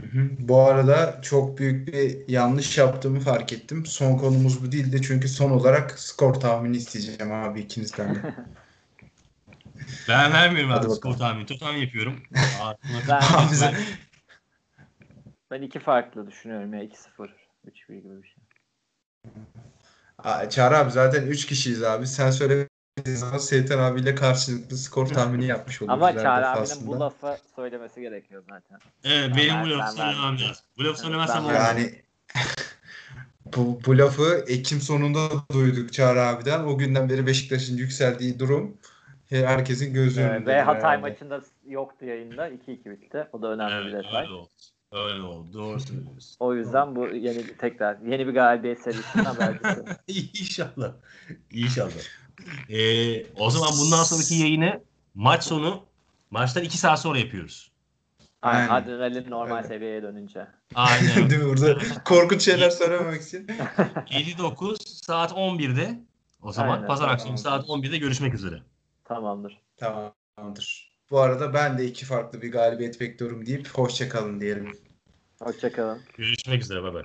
Hı hı. Bu arada çok büyük bir yanlış yaptığımı fark ettim. Son konumuz bu değildi. Çünkü son olarak skor tahmini isteyeceğim abi ikinizden de. Ben vermiyorum Hadi abi skor tahmini. Totem yapıyorum. Ben, Abi ben, ben iki farklı düşünüyorum ya. 2-0. 3-1 gibi bir şey. Aa, Çağrı abi zaten 3 kişiyiz abi. Sen söylemediğin zaman Seyiten abiyle karşılıklı skor tahmini yapmış oluruz. Ama Çağrı abinin defasında. bu lafı söylemesi gerekiyor zaten. Evet Ben benim ver- bu ben lafı söylemem lazım. Bu lafı Evet, söylemezsem ben olmaz. Yani bu, bu lafı Ekim sonunda duyduk Çağrı abiden. O günden beri Beşiktaş'ın yükseldiği durum herkesin göz Ee, önünde. ve Hatay maçında yoktu yayında. 2-2 bitti. O da önemli bir Evet, detay. öyle oldu. Öyle oldu. Doğru söylüyorsun. O yüzden bu yeni tekrar yeni bir galibiyet serisinden habercisi. İnşallah. İnşallah. Ee, o zaman bundan sonraki yayını maç sonu maçtan 2 saat sonra yapıyoruz. Aynen. Aynen. Adrenalin normal Öyle. seviyeye dönünce. Aynen. Değil mi? Burada korkunç şeyler söylememek için. 59 saat 11'de o zaman Aynen, pazar tamam. akşamı saat 11'de görüşmek üzere. Tamamdır. Tamamdır. Bu arada ben de iki farklı bir galibiyet bekliyorum deyip hoşça kalın diyelim. Hoşçakalın. Görüşmek üzere. Bay bay.